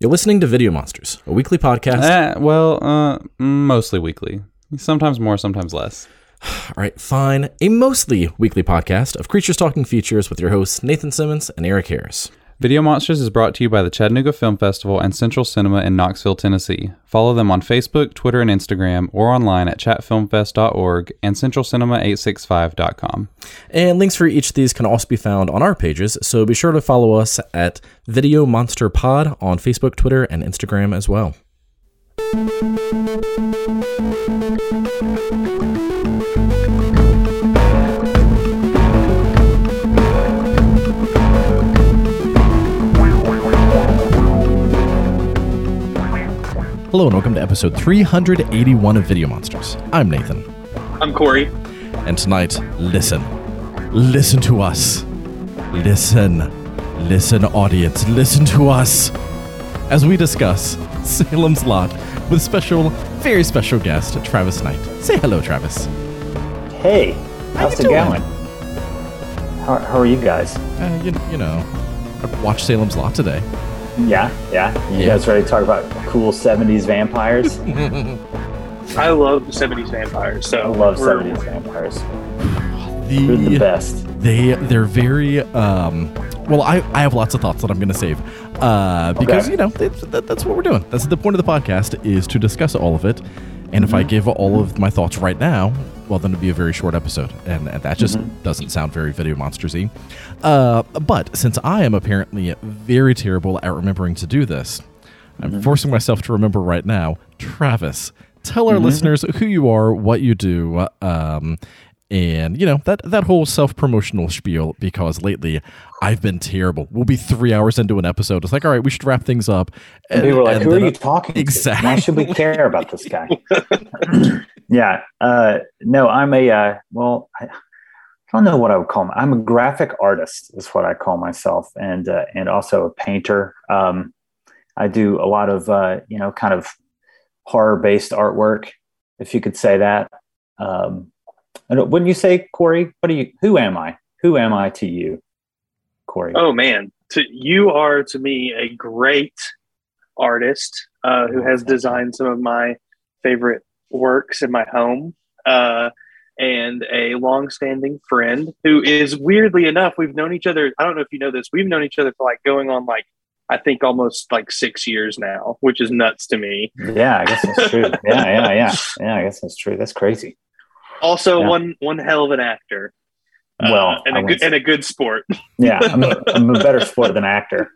You're listening to Video Monsters, a weekly podcast. Eh, well, uh, mostly weekly. Sometimes more, sometimes less. All right, fine. A mostly weekly podcast of Creatures Talking Features with your hosts Nathan Simmons and Eric Harris. Video Monsters is brought to you by the Chattanooga Film Festival and Central Cinema in Knoxville, Tennessee. Follow them on Facebook, Twitter, and Instagram, or online at chattfilmfest.org and centralcinema865.com. And links for each of these can also be found on our pages, so be sure to follow us at Video Monster Pod on Facebook, Twitter, and Instagram as well. Hello and welcome to episode 381 of Video Monsters. I'm Nathan. I'm Corey. And tonight, listen. Listen to us. Listen. Listen, audience. Listen to us. As we discuss Salem's Lot with special, very special guest, Travis Knight. Say hello, Travis. Hey, how's you it doing? going? How, how are you guys? Uh, you, you know, I watched Salem's Lot today. Yeah, yeah. You Yeah. guys ready to talk about cool 70s vampires? I love 70s vampires. So I love 70s vampires. They're the best. They they're very um well I, I have lots of thoughts that I'm going to save uh because Okay. you know it's, that, that's what we're doing. That's the point of the podcast is to discuss all of it. And if I Mm-hmm. give all of my thoughts right now, well then it'd be a very short episode and, and that just Mm-hmm. doesn't sound very video monstersy. Uh but since I am apparently very terrible at remembering to do this, I'm Mm-hmm. forcing myself to remember right now. Travis, tell our Mm-hmm. listeners who you are, what you do, um, and you know that that whole self promotional spiel. Because lately, I've been terrible. We'll be three hours into an episode. It's like, all right, we should wrap things up. And people are like, who are you talking to? Exactly. Why should we care about this guy? yeah. Uh, no, I'm a, uh, well, I, I don't know what I would call him. I'm a graphic artist, is what I call myself, and uh, and also a painter. Um, I do a lot of, uh, you know, kind of horror based artwork, if you could say that. Um, when you say Corey, what do you? Who am I? Who am I to you, Corey? Oh man, to, you are to me a great artist uh, who has designed some of my favorite works in my home, uh, and a long-standing friend who is weirdly enough we've known each other. I don't know if you know this. We've known each other for like going on like I think almost like six years now, which is nuts to me. Yeah, I guess that's true. Yeah, yeah, yeah, yeah. I guess that's true. That's crazy. Also, Yeah. one one hell of an actor. Uh, Well, and I a good and a good sport. Yeah, I'm a, I'm a better sport than actor.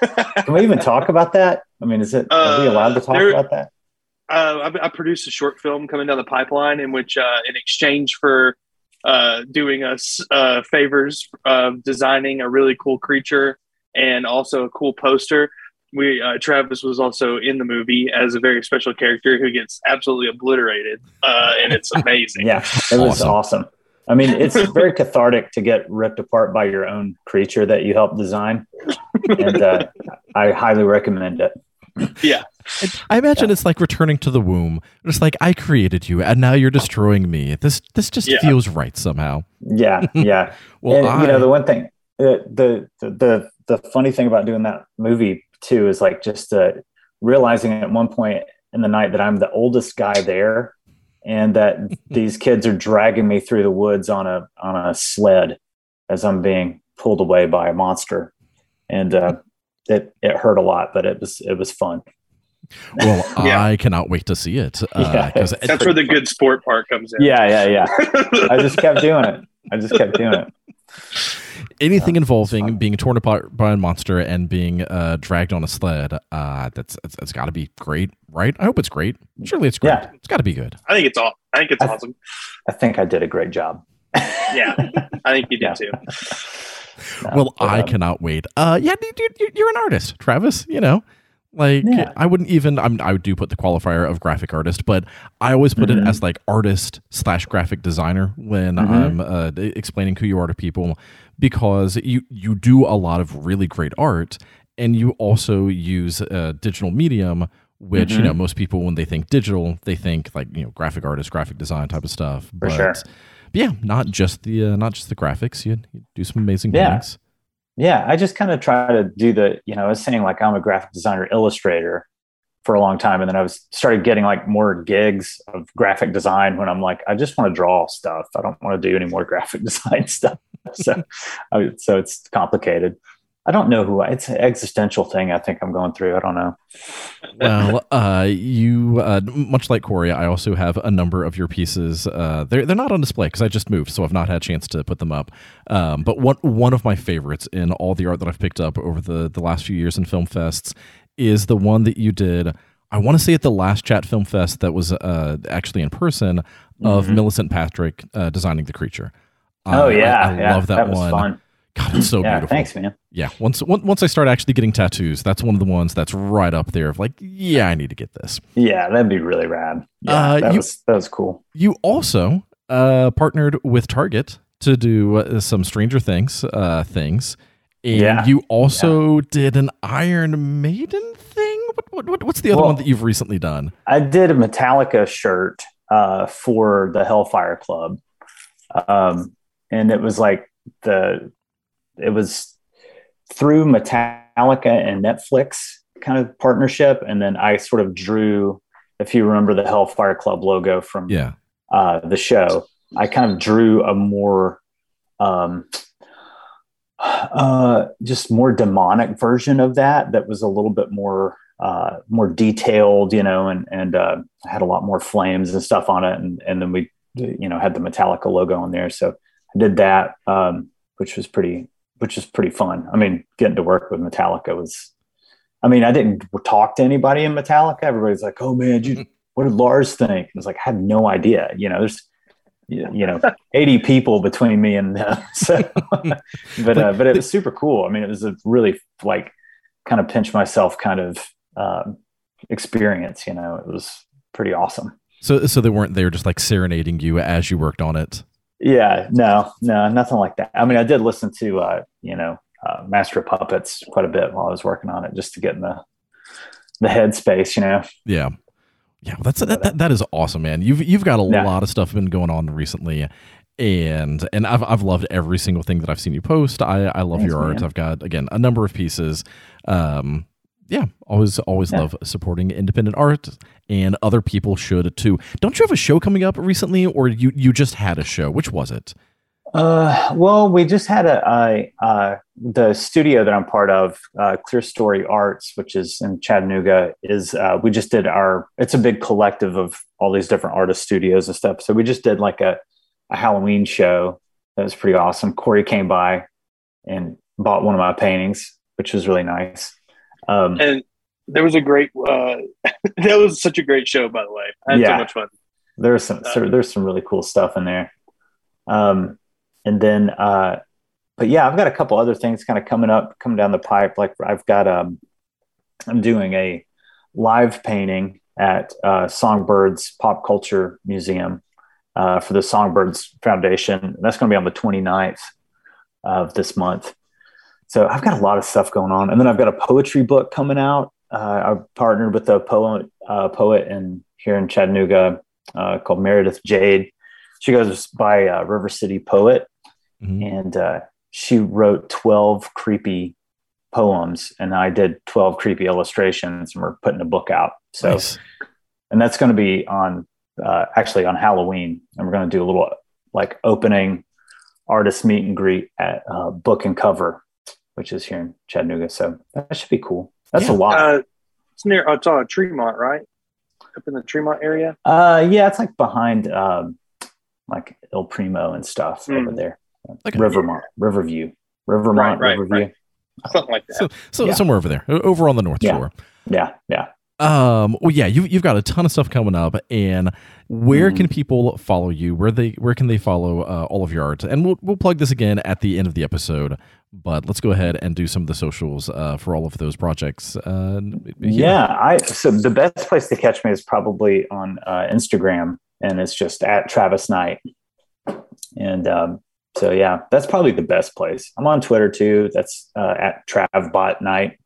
Can we even talk about that? I mean, is it are we Uh, allowed to talk there- about that? Uh, I, I produced a short film coming down the pipeline in which, uh, in exchange for uh, doing us uh, favors of designing a really cool creature and also a cool poster, we uh, Travis was also in the movie as a very special character who gets absolutely obliterated, uh, and it's amazing. Yeah, it was Awesome. awesome. I mean, it's very cathartic to get ripped apart by your own creature that you helped design, and uh, I highly recommend it. yeah. I imagine it's like returning to the womb. It's like I created you, and now you're destroying me. This this just Yeah. feels right somehow. Yeah, yeah. Well, and I, you know the one thing uh, the, the the the funny thing about doing that movie too is like just uh, realizing at one point in the night that i'm the oldest guy there and that these kids are dragging me through the woods on a on a sled as i'm being pulled away by a monster and uh, it it hurt a lot but it was it was fun well, Yeah. I cannot wait to see it Yeah. because That's where the good sport part comes in. yeah yeah yeah i just kept doing it i just kept doing it anything Yeah, involving being torn apart by a monster and being uh, dragged on a sled, uh, that's it's, it's got to be great, right? I hope it's great. Surely it's great. Yeah. It's got to be good. I think it's all. I think it's I- awesome. i think i did a great job Yeah, I think you did Yeah. too. No, well, but, I um, cannot wait. Uh, yeah, dude, dude, you're an artist, Travis. You know, like Yeah. I wouldn't even. I'm, I do put the qualifier of graphic artist, but I always put it Mhm. as like artist slash graphic designer when Mhm. I'm uh, explaining who you are to people, because you you do a lot of really great art, and you also use a digital medium. Which you Mhm. know, most people when they think digital, they think like you know, graphic artist, graphic design type of stuff. For but, sure. but yeah, not just the uh, not just the graphics. You, you do some amazing Yeah. things. Yeah, I just kind of try to do the, you know, I was saying like I'm a graphic designer illustrator for a long time. And then I was started getting like more gigs of graphic design when I'm like, I just want to draw stuff. I don't want to do any more graphic design stuff. so, I, so it's complicated. I don't know who I, it's an existential thing. I think I'm going through. I don't know. well, uh, you uh, much like Corey, I also have a number of your pieces. Uh, they're they're not on display because I just moved, so I've not had a chance to put them up. Um, but one one of my favorites in all the art that I've picked up over the the last few years in film fests is the one that you did. I want to say at the last Chat Film Fest that was uh, actually in person of mm-hmm. Millicent Patrick uh, designing the creature. Oh yeah, I, I yeah, love that, that one. Fun. God, it's so yeah, beautiful. Thanks, man. Yeah, once once I start actually getting tattoos, that's one of the ones that's right up there of like, yeah, I need to get this. Yeah, that'd be really rad. Yeah, uh, that you, was that was cool. You also uh, partnered with Target to do uh, some Stranger Things uh, things, and yeah. you also yeah. did an Iron Maiden thing. What, what, what's the other well, one that you've recently done? I did a Metallica shirt uh, for the Hellfire Club, um, and it was like the it was through Metallica and Netflix kind of partnership, and then I sort of drew, if you remember the Hellfire Club logo from yeah. uh, the show, I kind of drew a more um, uh, just more demonic version of that that was a little bit more uh, more detailed, you know, and and uh, had a lot more flames and stuff on it, and and then we you know had the Metallica logo on there, so I did that, um, which was pretty which is pretty fun. I mean, getting to work with Metallica was, I mean, I didn't talk to anybody in Metallica. Everybody's like, "Oh man, you, what did Lars think?" I was like, I had no idea. You know, there's, you know, 80 people between me and them. So, but uh, but it was super cool. I mean, it was a really like kind of pinch myself kind of um, experience. You know, it was pretty awesome. So so they weren't there just like serenading you as you worked on it. Yeah, no, no, nothing like that. I mean, I did listen to, uh, you know, uh, Master of Puppets quite a bit while I was working on it, just to get in the the headspace, you know. Yeah, yeah, well, that's that, that, that is awesome, man. You've you've got a yeah. lot of stuff been going on recently, and and I've I've loved every single thing that I've seen you post. I I love Thanks, your art. Man. I've got again a number of pieces. Um, yeah, always always yeah. love supporting independent art, and other people should too. Don't you have a show coming up recently, or you you just had a show? Which was it? Uh, well, we just had a, a uh, the studio that I'm part of, uh, Clear Story Arts, which is in Chattanooga. Is uh, we just did our? It's a big collective of all these different artist studios and stuff. So we just did like a a Halloween show that was pretty awesome. Corey came by and bought one of my paintings, which was really nice. Um, and there was a great. Uh, that was such a great show, by the way. I had yeah, so much fun. There's some. Uh, there's some really cool stuff in there. Um, and then, uh, but yeah, I've got a couple other things kind of coming up, coming down the pipe. Like I've got um, I'm doing a live painting at uh, Songbirds Pop Culture Museum uh, for the Songbirds Foundation. That's going to be on the 29th of this month. So I've got a lot of stuff going on, and then I've got a poetry book coming out. Uh, I partnered with a poet poet in here in Chattanooga uh, called Meredith Jade. She goes by uh, River City Poet, mm-hmm. and uh, she wrote twelve creepy poems, and I did twelve creepy illustrations, and we're putting a book out. So, nice. and that's going to be on uh, actually on Halloween, and we're going to do a little like opening artist meet and greet at Book and Cover which is here in Chattanooga. So that should be cool. That's yeah. a lot. Uh, it's near. Oh, it's on Tremont, right? Up in the Tremont area. Uh, yeah, it's like behind um, like El Primo and stuff mm. over there. Okay. Rivermont, Riverview, Rivermont, right, right, Riverview. Right. Something like that. So, so yeah. somewhere over there, over on the North yeah. Shore. Yeah, yeah. Um, well, yeah, you, you've got a ton of stuff coming up, and where mm. can people follow you? Where they where can they follow uh, all of your art? And we'll we'll plug this again at the end of the episode. But let's go ahead and do some of the socials uh, for all of those projects. Uh, yeah. yeah. I so the best place to catch me is probably on uh, Instagram, and it's just at Travis Knight. And um, so yeah, that's probably the best place. I'm on Twitter too. That's uh, at TravBot Knight.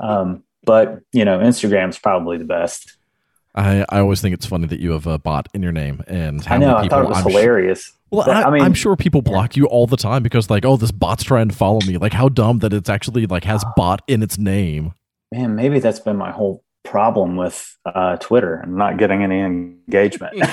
Um, but you know, Instagram's probably the best. I, I always think it's funny that you have a bot in your name and how I know. I thought it was I'm hilarious. well, I, I mean- am sure people block you all the time because like, oh, this bot's trying to follow me. Like, how dumb that it's actually like has bot in its name. Man, maybe that's been my whole problem with uh, Twitter and not getting any engagement.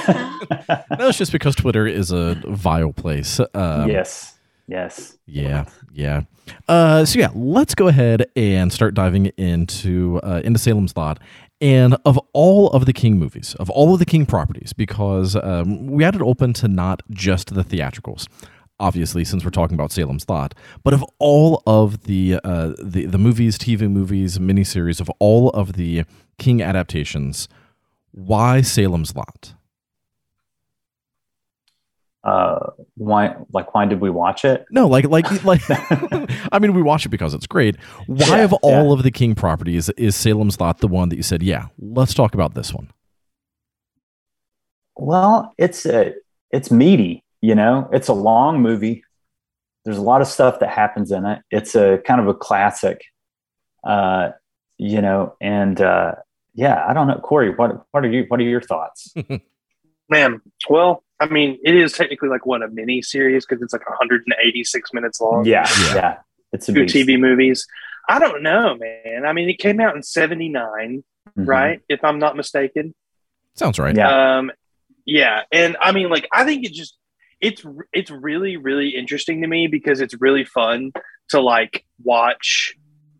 No, it's just because Twitter is a vile place. Um, yes. Yes. Yeah, yeah. Uh, so yeah, let's go ahead and start diving into uh, into Salem's Lot. And of all of the King movies, of all of the King properties, because um, we had it open to not just the theatricals, obviously, since we're talking about Salem's Lot, but of all of the uh, the the movies, TV movies, miniseries, of all of the King adaptations, why Salem's Lot? Uh, why? Like, why did we watch it? No, like like like I mean we watch it because it's great. Why Yeah, of all yeah. of the King properties is Salem's Lot the one that you said, yeah, let's talk about this one. Well, it's a, it's meaty. You know, it's a long movie. There's a lot of stuff that happens in it. It's a kind of a classic. Uh, you know, and uh, yeah, I don't know, Corey. What what are you? What are your thoughts? Man, well, I mean, it is technically like what a mini series because it's like 186 minutes long. yeah, Yeah. yeah, it's a two beast. TV movies. I don't know, man. I mean, it came out in '79, Mhm. right? If I'm not mistaken. Sounds right. Yeah. Um, yeah, and I mean, like, I think it just it's it's really really interesting to me because it's really fun to like watch.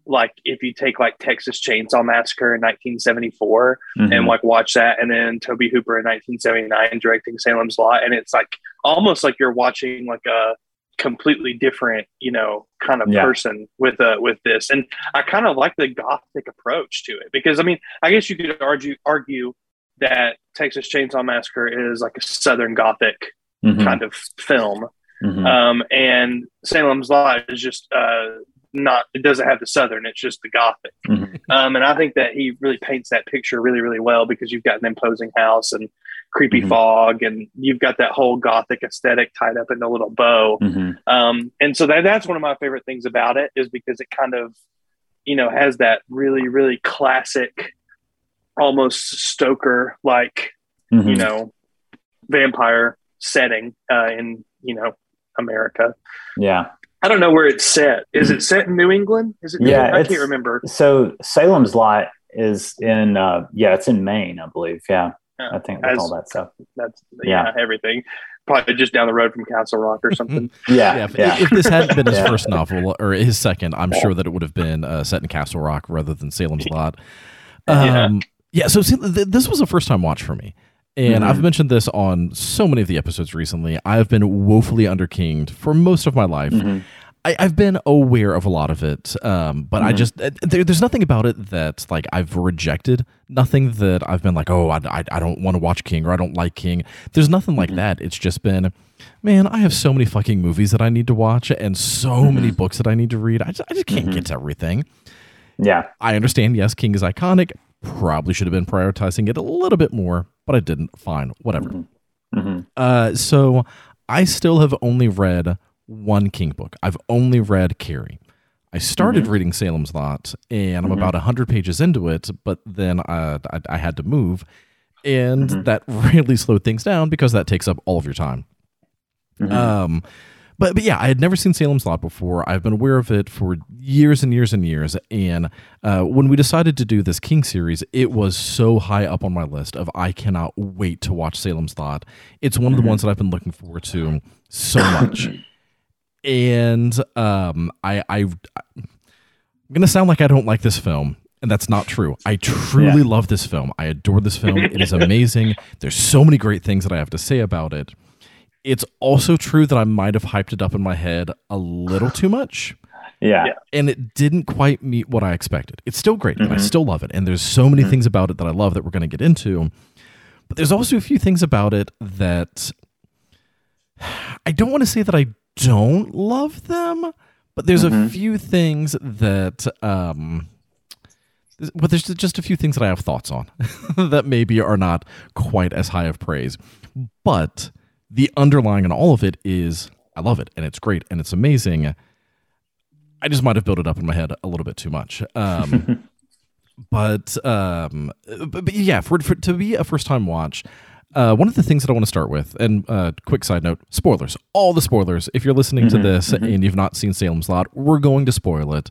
Like, if you take like Texas Chainsaw Massacre in 1974 Mhm. and like watch that, and then Tobe Hooper in 1979 directing Salem's Lot, and it's like almost like you're watching like a completely different, you know, kind of Yeah. person with uh with this. And I kind of like the gothic approach to it because I mean, I guess you could argue argue that Texas Chainsaw Massacre is like a Southern Gothic Mhm. kind of film, Mhm. um, and Salem's Lot is just uh, not. It doesn't have the Southern. It's just the Gothic. Mhm. Um, and I think that he really paints that picture really, really well because you've got an imposing house and creepy Mhm. fog, and you've got that whole Gothic aesthetic tied up in a little bow. Mhm. Um, and so that, that's one of my favorite things about it is because it kind of, you know, has that really, really classic, almost Stoker like, Mhm. you know, vampire setting uh, in, you know, America. yeah. I don't know where it's set. Is it set in New England? Is it? New Yeah, England? I can't remember. So Salem's Lot is in uh yeah, it's in Maine, I believe. Yeah. I think with As- all that stuff. That's yeah, everything. Probably just down the road from Castle Rock or something. Yeah. Yeah, if, Yeah. if this hadn't been his Yeah. first novel or his second, I'm sure that it would have been uh, set in Castle Rock rather than Salem's Lot. Yeah. Um, yeah. So see, th- this was a first time watch for me. And Mhm. I've mentioned this on so many of the episodes recently. I've been woefully underkinged for most of my life. Mhm. I, I've been aware of a lot of it, um, but I Mhm. just uh, there, there's nothing about it that like I've rejected. Nothing that I've been like, oh, I, I, I don't want to watch King or I don't like King. There's nothing like Mhm. that. It's just been, man, I have so many fucking movies that I need to watch and so many books that I need to read. I just, I just can't get to everything. Yeah. I understand. Yes, King is iconic. Probably should have been prioritizing it a little bit more, but I didn't. Fine, whatever. Mhm. Mhm. Uh, so I still have only read one King book. I've only read Carrie. I started reading Salem's Lot, and I'm Mhm. about hundred pages into it, but then uh, I, I had to move, and Mhm. that really slowed things down because that takes up all of your time. Um, but but yeah, I had never seen Salem's Lot before. I've been aware of it for years and years and years. And uh, when we decided to do this King series, it was so high up on my list of I cannot wait to watch Salem's Lot. It's one of the Mhm. ones that I've been looking forward to so much. and um, I, I I'm gonna sound like I don't like this film. And that's not true. I truly Yeah. love this film. I adore this film. It is amazing. There's so many great things that I have to say about it. It's also true that I might have hyped it up in my head a little too much, yeah. Yeah. and it didn't quite meet what I expected. It's still great, and I Mhm. still love it. And there's so many Mhm. things about it that I love that we're going to get into. But there's also a few things about it that I don't want to say that I don't love them, but there's a Mhm. few things that um but there's just a few things that I have thoughts on that maybe are not quite as high of praise. But the underlying in all of it is I love it and it's great and it's amazing. I just might have built it up in my head a little bit too much. Um, but um, but, but yeah, for, for to be a first time watch. Uh, one of the things that I want to start with, and uh, quick side note: spoilers. All the spoilers. If you're listening Mhm, to this mhm. and you've not seen Salem's Lot, we're going to spoil it.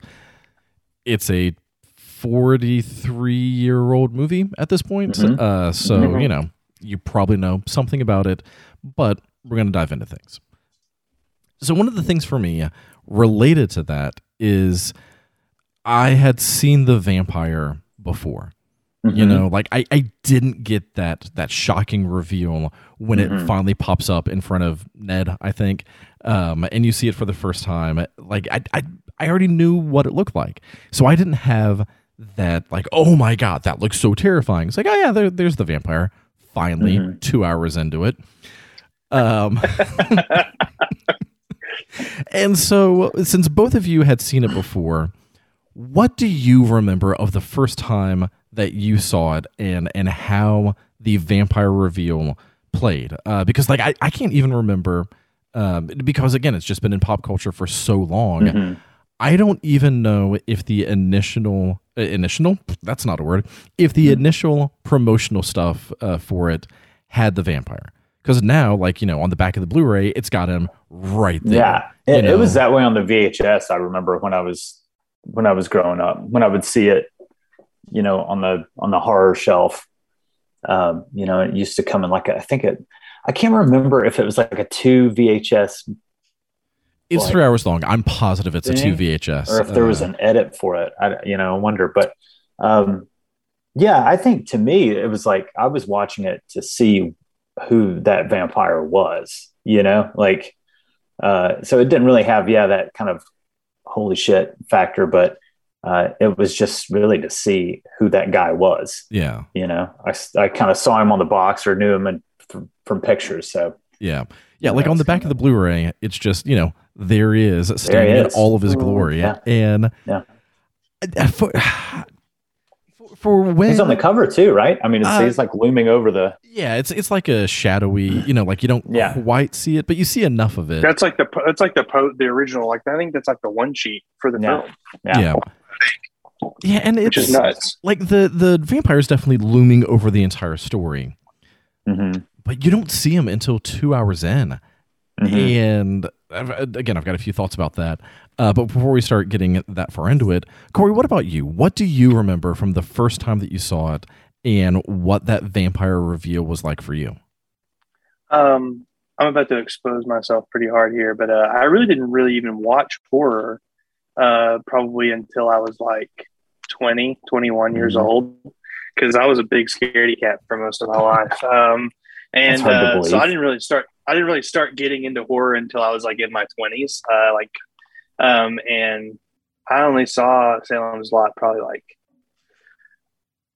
It's a 43 year old movie at this point, Mhm. uh, so Mhm. you know you probably know something about it, but we're going to dive into things. So one of the things for me related to that is I had seen the vampire before. You Mhm. know, like I, I didn't get that that shocking reveal when it Mhm. finally pops up in front of Ned, I think. Um, and you see it for the first time. Like I, I I already knew what it looked like. So I didn't have that like, oh my god, that looks so terrifying. It's like, oh yeah, there, there's the vampire. Finally, Mhm. two hours into it. Um and so, since both of you had seen it before, what do you remember of the first time that you saw it and and how the vampire reveal played? Uh, because like I, I can't even remember um, because again it's just been in pop culture for so long. Mhm. I don't even know if the initial initial that's not a word if the initial promotional stuff uh, for it had the vampire because now like you know on the back of the Blu-ray it's got him right there. Yeah, you it, it was that way on the VHS. I remember when I was when I was growing up, when I would see it, you know, on the on the horror shelf. Um, you know, it used to come in like a, I think it. I can't remember if it was like a two VHS It's Like- three hours long. I'm positive it's a two VHS. or if there was Uh, an edit for it. I you know I wonder, but um, yeah, I think to me it was like I was watching it to see who that vampire was. You know, like uh, so it didn't really have yeah that kind of holy shit factor, but uh, it was just really to see who that guy was. yeah, You know, I I kind of saw him on the box or knew him in, from, from pictures. So yeah, yeah. Like on the back of the Blu-ray, it's just you know there he is standing in all of his Ooh, glory, yeah. and Yeah. uh, for, for for when he's on the cover too, right? I mean, it's, Uh, he's like looming over the. yeah, it's it's like a shadowy, you know, like you don't Yeah. quite see it, but you see enough of it. That's like the po- that's like the po- the original. Like I think that's like the one sheet for the Yeah. film, Yeah. yeah, yeah, and which it's is nuts. like the the vampire is definitely looming over the entire story, Mhm. But you don't see him until two hours in. Mhm. And I've, again, I've got a few thoughts about that. Uh, but before we start getting that far into it, Corey, what about you? What do you remember from the first time that you saw it, and what that vampire reveal was like for you? Um, I'm about to expose myself pretty hard here, but uh, I really didn't really even watch horror uh, probably until I was like 20, 21 years Mhm. old, because I was a big scaredy cat for most of my life. Um, and That's hard to uh, so. I didn't really start. I didn't really start getting into horror until I was like in my 20s. Uh, like, um, and I only saw Salem's Lot probably like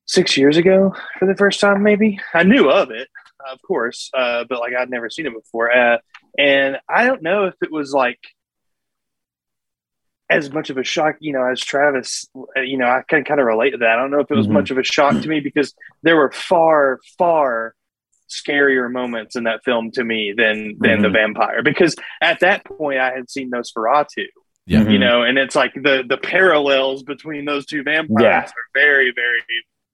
six years ago for the first time. Maybe I knew of it, of course, uh, but like I'd never seen it before. Uh, and I don't know if it was like as much of a shock, you know, as Travis, uh, you know, I can kind of relate to that. I don't know if it was Mhm. much of a shock to me because there were far, far scarier moments in that film to me than than the Mhm. vampire because at that point I had seen Nosferatu, Yeah. Mhm. you know, and it's like the the parallels between those two vampires Yeah. are very, very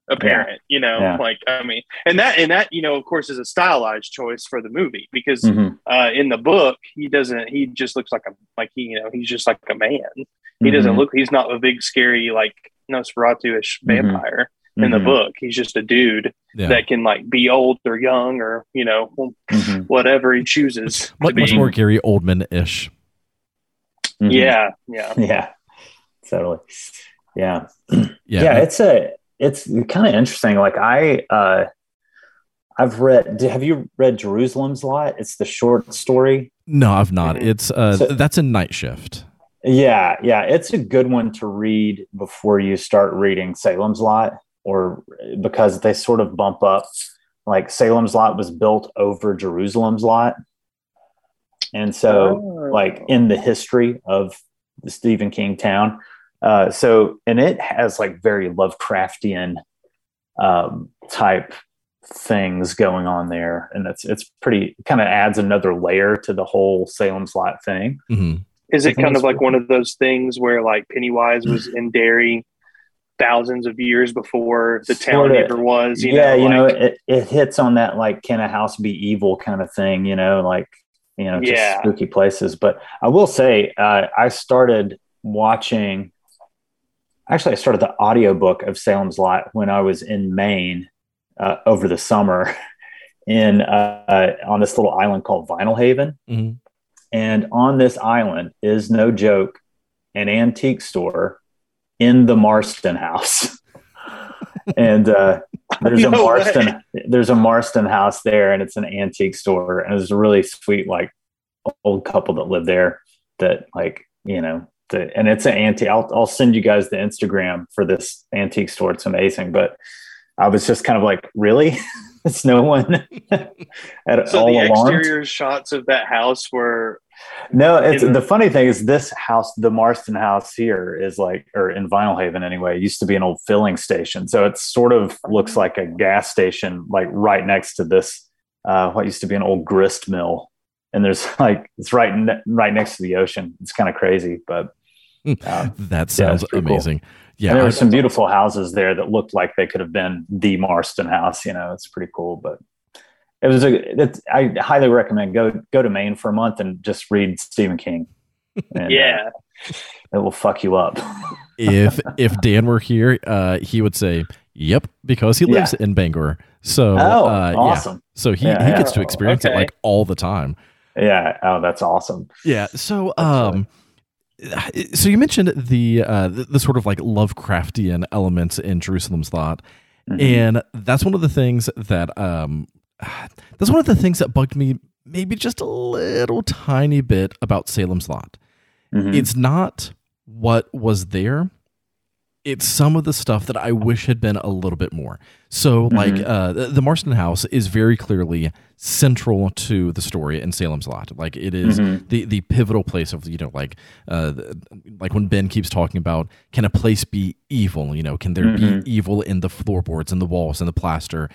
apparent, you know, Yeah. like I mean, and that and that you know, of course, is a stylized choice for the movie because Mhm. uh, in the book he doesn't he just looks like a like he you know he's just like a man he doesn't Mhm. look he's not a big scary like nosferatu-ish Mhm. vampire in the Mhm. book he's just a dude Yeah. that can like be old or young or you know Mhm. whatever he chooses much, much more Gary Oldman ish. Mhm. yeah yeah Yeah. Totally. Yeah. Yeah. yeah, it's a it's kind of interesting like i uh i've read have you read jerusalem's lot it's the short story no, I've not. Mhm. It's uh, So- that's a night shift. yeah yeah it's a good one to read before you start reading salem's lot or because they sort of bump up like salem's lot was built over jerusalem's lot and so Oh. like in the history of the Stephen King town. Uh, so, and it has like very Lovecraftian um, type things going on there, and it's it's pretty kind of adds another layer to the whole Salem's Lot thing. hmm is it kind of like cool. one of those things where like pennywise was in derry thousands of years before the town Sorta. ever was. You yeah, know, you know, it, it hits on that like can a house be evil kind of thing, you know, like you know, just Yeah. spooky places. But I will say, uh, I started watching. Actually, I started the audiobook of Salem's Lot when I was in Maine uh, over the summer, in uh, on this little island called Vinalhaven. Mhm. And on this island is no joke, an antique store in the Marston house. and uh, there's a No way. Marston there's a Marston house there, and it's an antique store, and it's a really sweet like old couple that live there. That like you know, the, and it's an antique. I'll I'll send you guys the Instagram for this antique store. It's amazing, but I was just kind of like, really? it's no one at so all the alarmed. exterior shots of that house were No, it's the funny thing is this house, the Marston house here is like, or in Vinalhaven anyway, used to be an old filling station. So it sort of looks like a gas station, like right next to this, uh, what used to be an old grist mill. And there's like, it's right, ne- right next to the ocean. It's kind of crazy, but um, That sounds cool. amazing. and Yeah, there I- were some beautiful houses there that looked like they could have been the Marsten house. You know, it's pretty cool, but it was a. It's, I highly recommend go go to Maine for a month and just read Stephen King. And, uh, yeah. it will fuck you up. if if Dan were here, uh, he would say, "Yep," because he lives in Bangor. So, oh, uh, yeah. So he, Yeah, he yeah. gets to experience it like all the time. Yeah. Oh, that's awesome. Yeah. So, um, so you mentioned the uh the, the sort of like Lovecraftian elements in Jerusalem's Lot, Mhm. and that's one of the things that um that's one of the things that bugged me maybe just a little tiny bit about Salem's Lot. Mhm. It's not what was there. It's some of the stuff that I wish had been a little bit more. So, like, Mhm. uh, the, Marsten House is very clearly central to the story in Salem's Lot. Like, it is Mhm. the the pivotal place of you know, like, uh, like when Ben keeps talking about can a place be evil? You know, can there be evil in the floorboards and the walls and the plaster?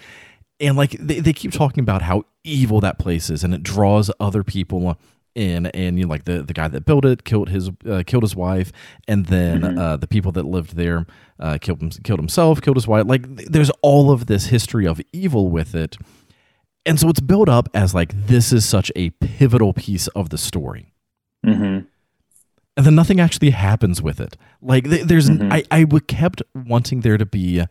And like they, they keep talking about how evil that place is and it draws other people in and you know, like the, the guy that built it killed his uh, killed his wife and then Mhm. uh, the people that lived there uh, killed him, killed himself killed his wife like th- there's all of this history of evil with it and so it's built up as like this is such a pivotal piece of the story Mhm. and then nothing actually happens with it. Like th- there's, Mhm. I I kept wanting there to be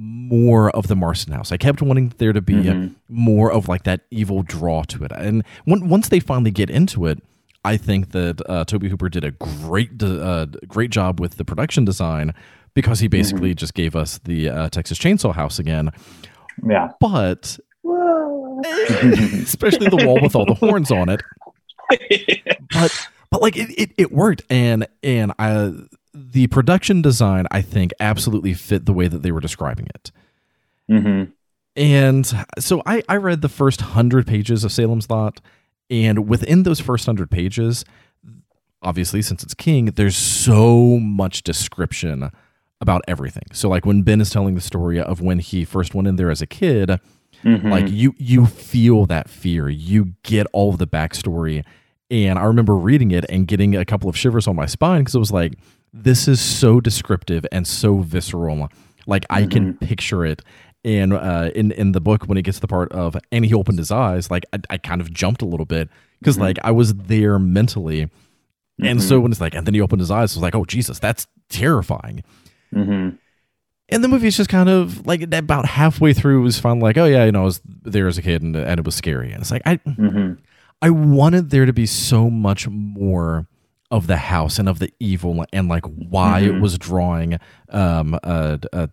more of the Marsten House. I kept wanting there to be Mhm. more of like that evil draw to it. And when, once they finally get into it, I think that uh, Tobe Hooper did a great uh, great job with the production design because he basically just gave us the uh, Texas Chainsaw House again. Yeah. But especially the wall with all the horns on it but but like it, it, it worked and and I the production design I think absolutely fit the way that they were describing it. Mhm. And so I I read the first 100 pages of Salem's Lot and within those first 100 pages obviously since it's king there's so much description about everything. So like when Ben is telling the story of when he first went in there as a kid Mhm. like you you feel that fear you get all of the backstory and i remember reading it and getting a couple of shivers on my spine because it was like this is so descriptive and so visceral like i can picture it and uh, in in the book when it gets to the part of and he opened his eyes like i, I kind of jumped a little bit because Mhm. like i was there mentally and Mhm. so when it's like and then he opened his eyes it was like oh jesus that's terrifying Mhm. and the movie's just kind of like about halfway through was fun like oh yeah you know i was there as a kid and, and it was scary and it's like i Mhm. i wanted there to be so much more of the house and of the evil and like why it Mhm. was drawing um uh, uh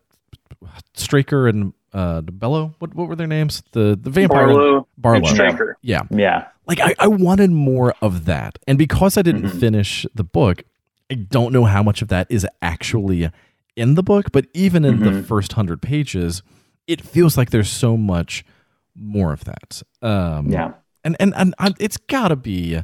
straker and uh bello what what were their names the the vampire Barlow, barlow and Straker. yeah Yeah. like I, I wanted more of that and because i didn't Mhm. finish the book i don't know how much of that is actually in the book but even in the Mhm. first hundred pages it feels like there's so much more of that um Yeah. and and, and I, it's gotta be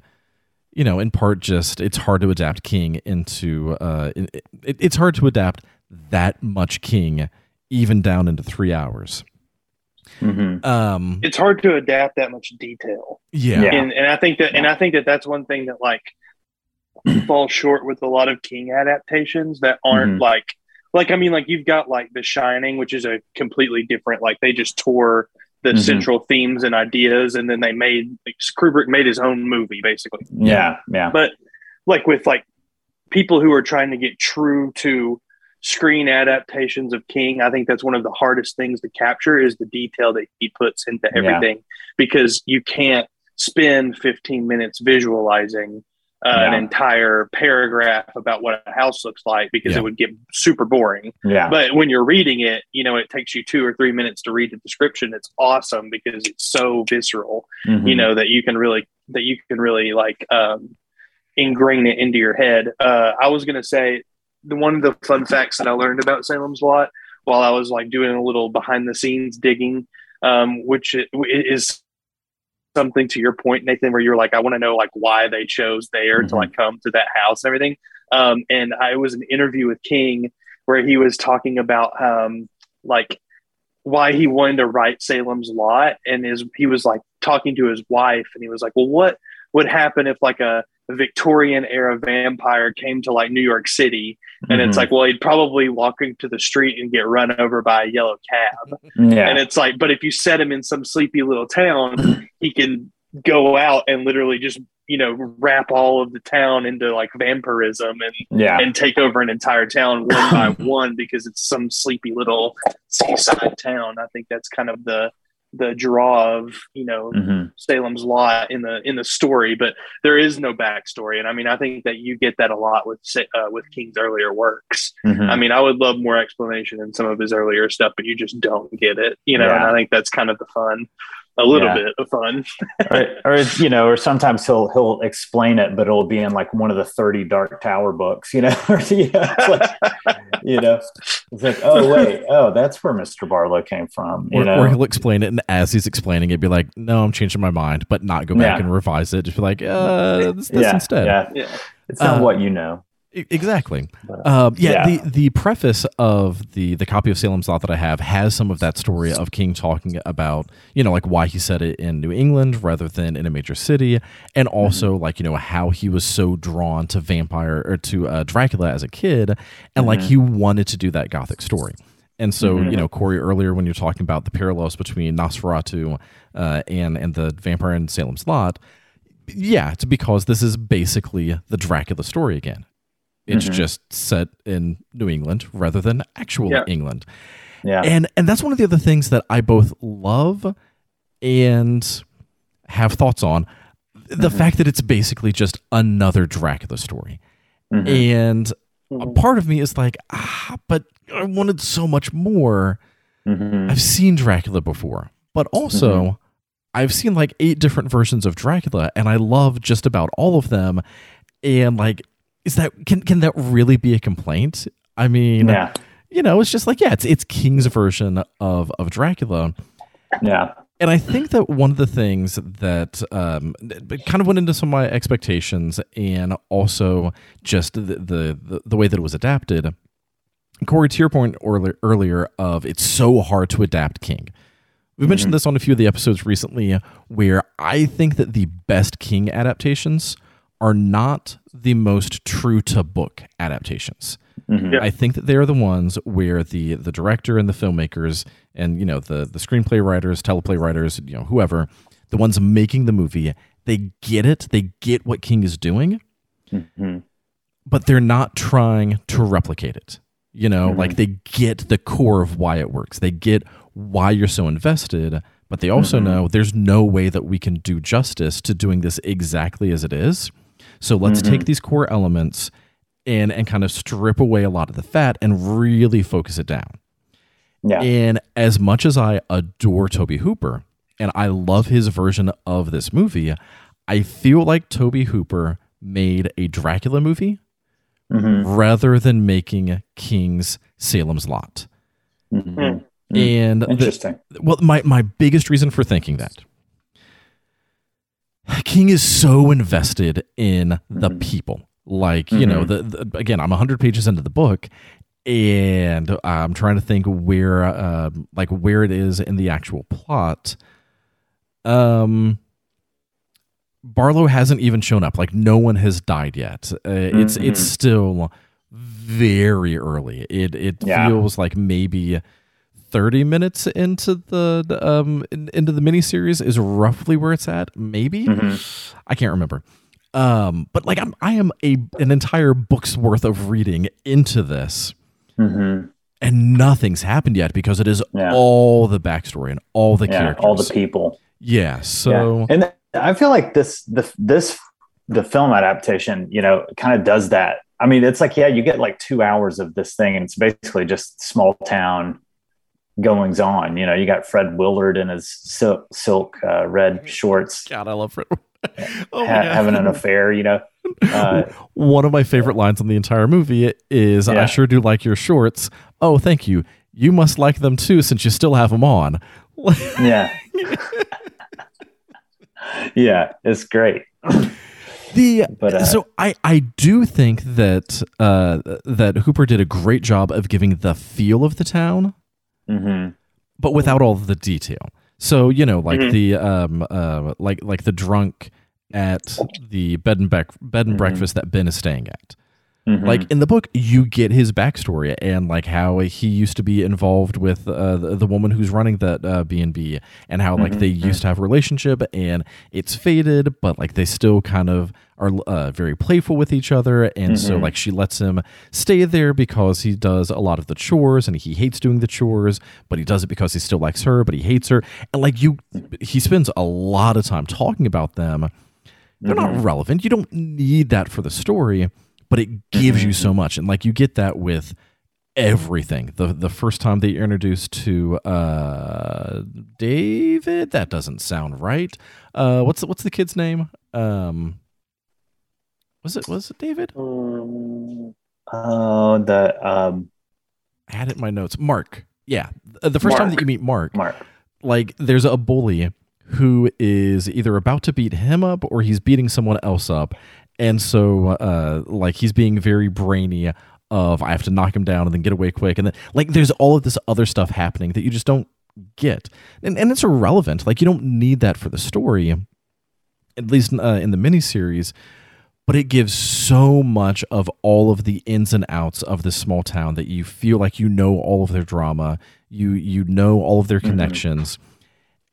you know in part just it's hard to adapt king into uh it, it, it's hard to adapt that much king even down into three hours Mhm. um It's hard to adapt that much detail. yeah, Yeah. and and I think that and I think that that's one thing that like falls short with a lot of King adaptations that aren't Mhm. like like I mean, like you've got like The Shining, which is a completely different. Like they just tore the Mhm. central themes and ideas, and then they made like, Kubrick made his own movie basically. Yeah, yeah, But like with like people who are trying to get true to screen adaptations of King, I think that's one of the hardest things to capture is the detail that he puts into Yeah. everything because you can't spend 15 minutes visualizing uh, an entire paragraph about what a house looks like because Yeah. it would get super boring. yeah. But when you're reading it, you know, it takes you two or three minutes to read the description. It's awesome because it's so visceral Mhm. you know that you can really that you can really like um ingrain it into your head uh i was gonna say the one of the fun facts that i learned about salem's lot while i was like doing a little behind the scenes digging um which is something to your point nathan where you're like i want to know like why they chose there to Mhm. like come to that house and everything um and i was an interview with king where he was talking about um like why he wanted to write Salem's Lot, and is he was like talking to his wife, and he was like, "Well, what would happen if like a Victorian era vampire came to like New York City?" And it's Mhm. like, well, he'd probably walk into the street and get run over by a yellow cab. yeah, And it's like, but if you set him in some sleepy little town, he can go out and literally just you know wrap all of the town into like vampirism and yeah, and take over an entire town one by one because it's some sleepy little seaside town. I think that's kind of the the draw of you know Mhm. Salem's Lot in the in the story, but there is no backstory. And I mean, I think that you get that a lot with uh, with King's earlier works. Mhm. I mean, I would love more explanation in some of his earlier stuff, but you just don't get it, you know. And I think that's kind of the fun, a little Yeah. bit of fun. or, or you know, or sometimes he'll he'll explain it, but it'll be in like one of the thirty Dark Tower books, you know. You know, it's like, you know, it's like, oh wait, oh that's where Mister Barlow came from, you Or, know. or he'll explain it, and as he's explaining it, be like, "No, I'm changing my mind," but not go back Yeah. and revise it. Just be like, "Uh, this, this yeah, instead." yeah, Yeah, it's not Uh, what you know. Exactly. Um, yeah, yeah. The, the preface of the the copy of Salem's Lot that I have has some of that story of King talking about you know like why he said it in New England rather than in a major city, and also like you know how he was so drawn to vampire or to uh, Dracula as a kid, and like he wanted to do that gothic story. And so, Mhm. you know, Corey, earlier when you're talking about the parallels between Nosferatu uh, and and the vampire in Salem's Lot, yeah, it's because this is basically the Dracula story again. It's Mhm. just set in New England rather than actual Yeah. England. Yeah, And and that's one of the other things that I both love and have thoughts on. The Mhm. fact that it's basically just another Dracula story. Mhm. And a Mhm. part of me is like, ah, but I wanted so much more. Mhm. I've seen Dracula before, but also I've seen like eight different versions of Dracula, and I love just about all of them. And like, is that can can that really be a complaint? I mean, yeah, you know, it's just like yeah, it's it's King's version of of Dracula. yeah, And I think that one of the things that um, kind of went into some of my expectations, and also just the the, the, way that it was adapted. Corey, to your point earlier, earlier of it's so hard to adapt King. We've mentioned this on a few of the episodes recently, where I think that the best King adaptations are not the most true to book adaptations. Mhm. Yeah. I think that they're the ones where the the director and the filmmakers and you know the the screenplay writers, teleplay writers, you know whoever, the ones making the movie, they get it. They get what King is doing, Mhm. but they're not trying to replicate it. You know, Mhm. like they get the core of why it works. They get why you're so invested, but they also Mhm. know there's no way that we can do justice to doing this exactly as it is. So let's Mhm. take these core elements and and kind of strip away a lot of the fat and really focus it down. yeah, And as much as I adore Tobe Hooper and I love his version of this movie, I feel like Tobe Hooper made a Dracula movie Mhm. rather than making King's Salem's Lot. Mhm. Mm. And the, Interesting. well, my, my biggest reason for thinking that King is so invested in the Mhm. people. Like, you know, the, the again, I'm 100 pages into the book and I'm trying to think where uh, like where it is in the actual plot. Um Barlow hasn't even shown up. Like no one has died yet. Uh, It's it's Mhm. still very early. It it Yeah. feels like maybe 30 minutes into the um in- into the miniseries is roughly where it's at. Maybe Mhm. I can't remember. Um, but like I'm I am a an entire book's worth of reading into this, Mhm. and nothing's happened yet because it is Yeah. all the backstory and all the yeah, characters. all the people. Yeah. So yeah. and th- I feel like this the this the film adaptation, you know, kind of does that. I mean, it's like yeah, you get like two hours of this thing, and it's basically just small town goings on. You know, you got Fred Willard in his silk, silk uh, red shorts God, I love Fred. oh ha- having an affair. You know, uh, One of my favorite lines in the entire movie is, "I sure do like your shorts." Oh, thank you. You must like them too, since you still have them on. yeah, yeah, it's great. The But, uh, so I I do think that uh that Hooper did a great job of giving the feel of the town, hmm but without all the detail. So you know, like Mhm. the um uh like like the drunk at the bed and bec- bed and Mhm. breakfast that Ben is staying at. Hmm Like in the book, you get his backstory and like how he used to be involved with uh, the, the woman who's running that uh, B and B, and how like Mhm, they used to have a relationship and it's faded, but like they still kind of are uh, very playful with each other, and so Mhm. like she lets him stay there because he does a lot of the chores and he hates doing the chores, but he does it because he still likes her, but he hates her, and like you, he spends a lot of time talking about them. They're Mm-hmm. not relevant. You don't need that for the story, but it gives you so much. And like you get that with everything. The the first time that you're introduced to uh David, that doesn't sound right. Uh what's the, what's the kid's name? Um was it was it David? Um, Oh, the um, I had it in my notes. Mark. Yeah. Uh, The first time that you meet Mark, Mark. like there's a bully who is either about to beat him up or he's beating someone else up and so uh like he's being very brainy of i have to knock him down and then get away quick. And then like there's all of this other stuff happening that you just don't get. And, and it's irrelevant. Like you don't need that for the story at least uh, in the miniseries but it gives so much of all of the ins and outs of this small town that you feel like you know all of their drama you you know all of their connections.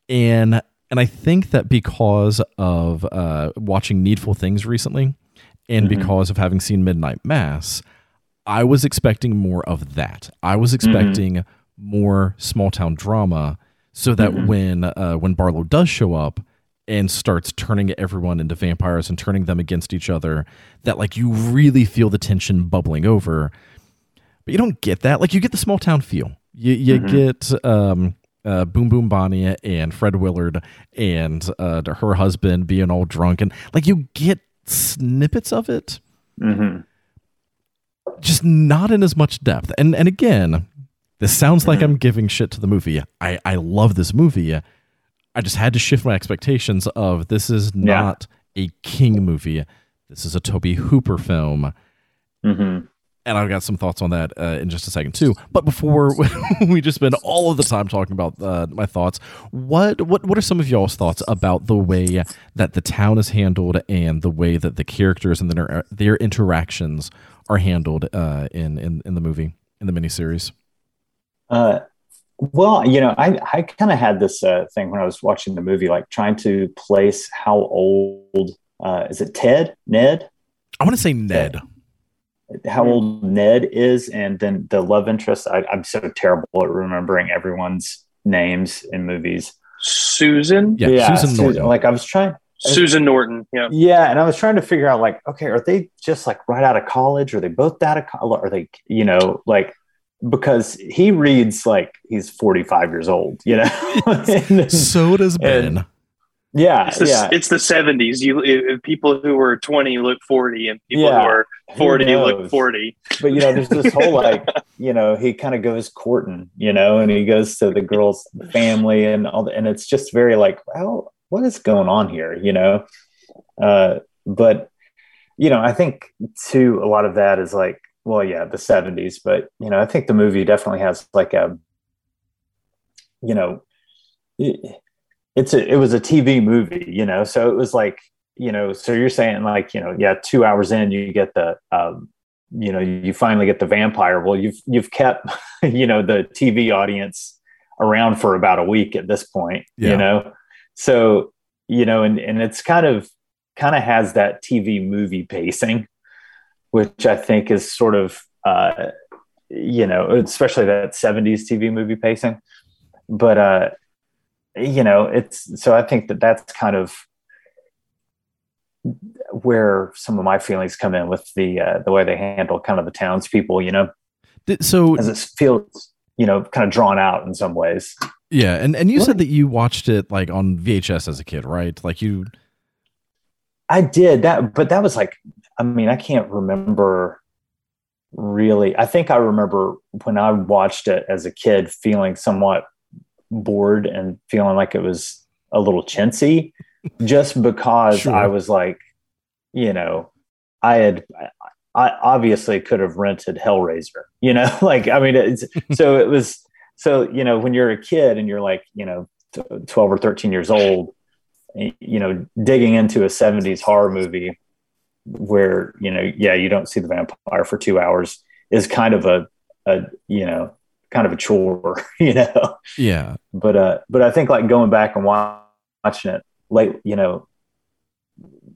And and i think that because of uh watching needful things recently and Mhm. because of having seen midnight mass i was expecting more of that i was expecting more small town drama so that Mhm. when uh when barlow does show up and starts turning everyone into vampires and turning them against each other that like you really feel the tension bubbling over but you don't get that like you get the small town feel you you Mhm. get um uh, Boom Boom Bonnie and Fred Willard and uh, her husband being all drunk and like you get snippets of it, hmm just not in as much depth. And and again, this sounds like Mhm. I'm giving shit to the movie. I I love this movie. I just had to shift my expectations of this is Yeah. not a King movie. This is a Tobe Hooper film. hmm and I've got some thoughts on that uh, in just a second too. But before we just spend all of the time talking about uh, my thoughts, what what what are some of y'all's thoughts about the way that the town is handled and the way that the characters and their their interactions are handled uh, in in in the movie in the miniseries? Uh, well, you know, I I kind of had this uh, thing when I was watching the movie, like trying to place how old uh, is it Ted Ned I want to say Ned. How hmm. old Ned is, and then the love interest. I, I'm so terrible at remembering everyone's names in movies. Susan. Yeah, Susan Norton. Like I was trying, Susan Norton. Yeah. yeah, and I was trying to figure out, like, okay, are they just like right out of college? Are they both out of college? Are they, you know, like because he reads like he's 45 years old, you know? And- So does Ben. and- yeah, It's the, yeah. it's the seventies. You if people who were twenty look forty, and people Yeah. who are Who forty look forty. but you know there's this whole like you know he kind of goes courting you know and he goes to the girl's family and all the, and it's just very like well what is going on here you know uh but you know i think too a lot of that is like well yeah the 70s but you know i think the movie definitely has like a you know it, it's a it was a tv movie you know? So it was like you know so you're saying like you know yeah two hours in you get the um you know you finally get the vampire. Well you've you've kept you know the tv audience around for about a week at this point Yeah. you know? So you know and and it's kind of kind of has that tv movie pacing which i think is sort of uh you know especially that 70s tv movie pacing. But uh you know it's so i think that that's kind of where some of my feelings come in with the uh, the way they handle kind of the townspeople, you know, So as it feels, you know, kind of drawn out in some ways. yeah, and and you said that you watched it like on VHS as a kid, right? Like you. I did that, but that was like, I mean, I can't remember really. I think I remember when I watched it as a kid, feeling somewhat bored and feeling like it was a little chintzy, just because Sure. I was like, you know, I had. I obviously could have rented Hellraiser, you know, like I mean, it's so it was so you know when you're a kid and you're like you know 12 or 13 years old you know digging into a 70s horror movie where you know yeah you don't see the vampire for two hours is kind of a, a you know kind of a chore you know? Yeah, but uh but i think like going back and watching it late you know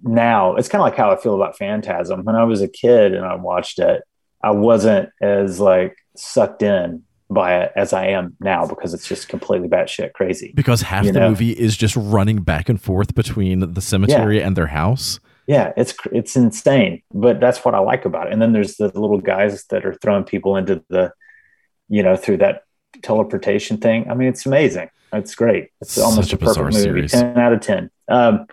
now it's kind of like how i feel about phantasm. When i was a kid and i watched it i wasn't as like sucked in by it as i am now because it's just completely batshit crazy because half the know? movie is just running back and forth between the cemetery and their house. yeah it's it's insane but that's what i like about it. And then there's the little guys that are throwing people into the you know through that teleportation thing i mean it's amazing it's great it's almost a a perfect movie series. 10 out of 10 um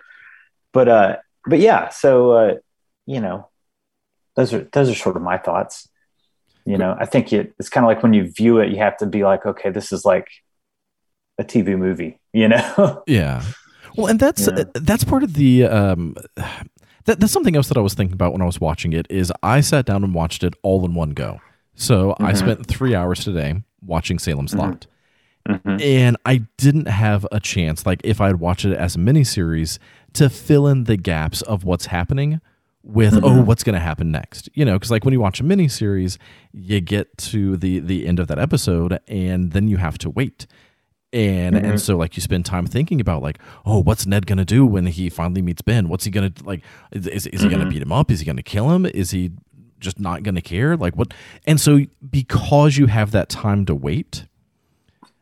but uh but yeah so uh you know those are those are sort of my thoughts you know i think it, it's kind of like when you view it you have to be like okay this is like a tv movie you know Yeah. Well, and that's Yeah. that's part of the um that, that's something else that I was thinking about when I was watching it is I sat down and watched it all in one go. So I Mhm. spent 3 hours today watching Salem's Mhm. Lot. Mhm. And I didn't have a chance like if I had watched it as a miniseries to fill in the gaps of what's happening with Mhm. oh what's going to happen next you know because like when you watch a miniseries you get to the the end of that episode and then you have to wait and Mhm. and so like you spend time thinking about like oh what's ned gonna do when he finally meets ben what's he gonna like is, is, is he gonna Mhm. beat him up is he gonna kill him is he just not gonna care like what and so because you have that time to wait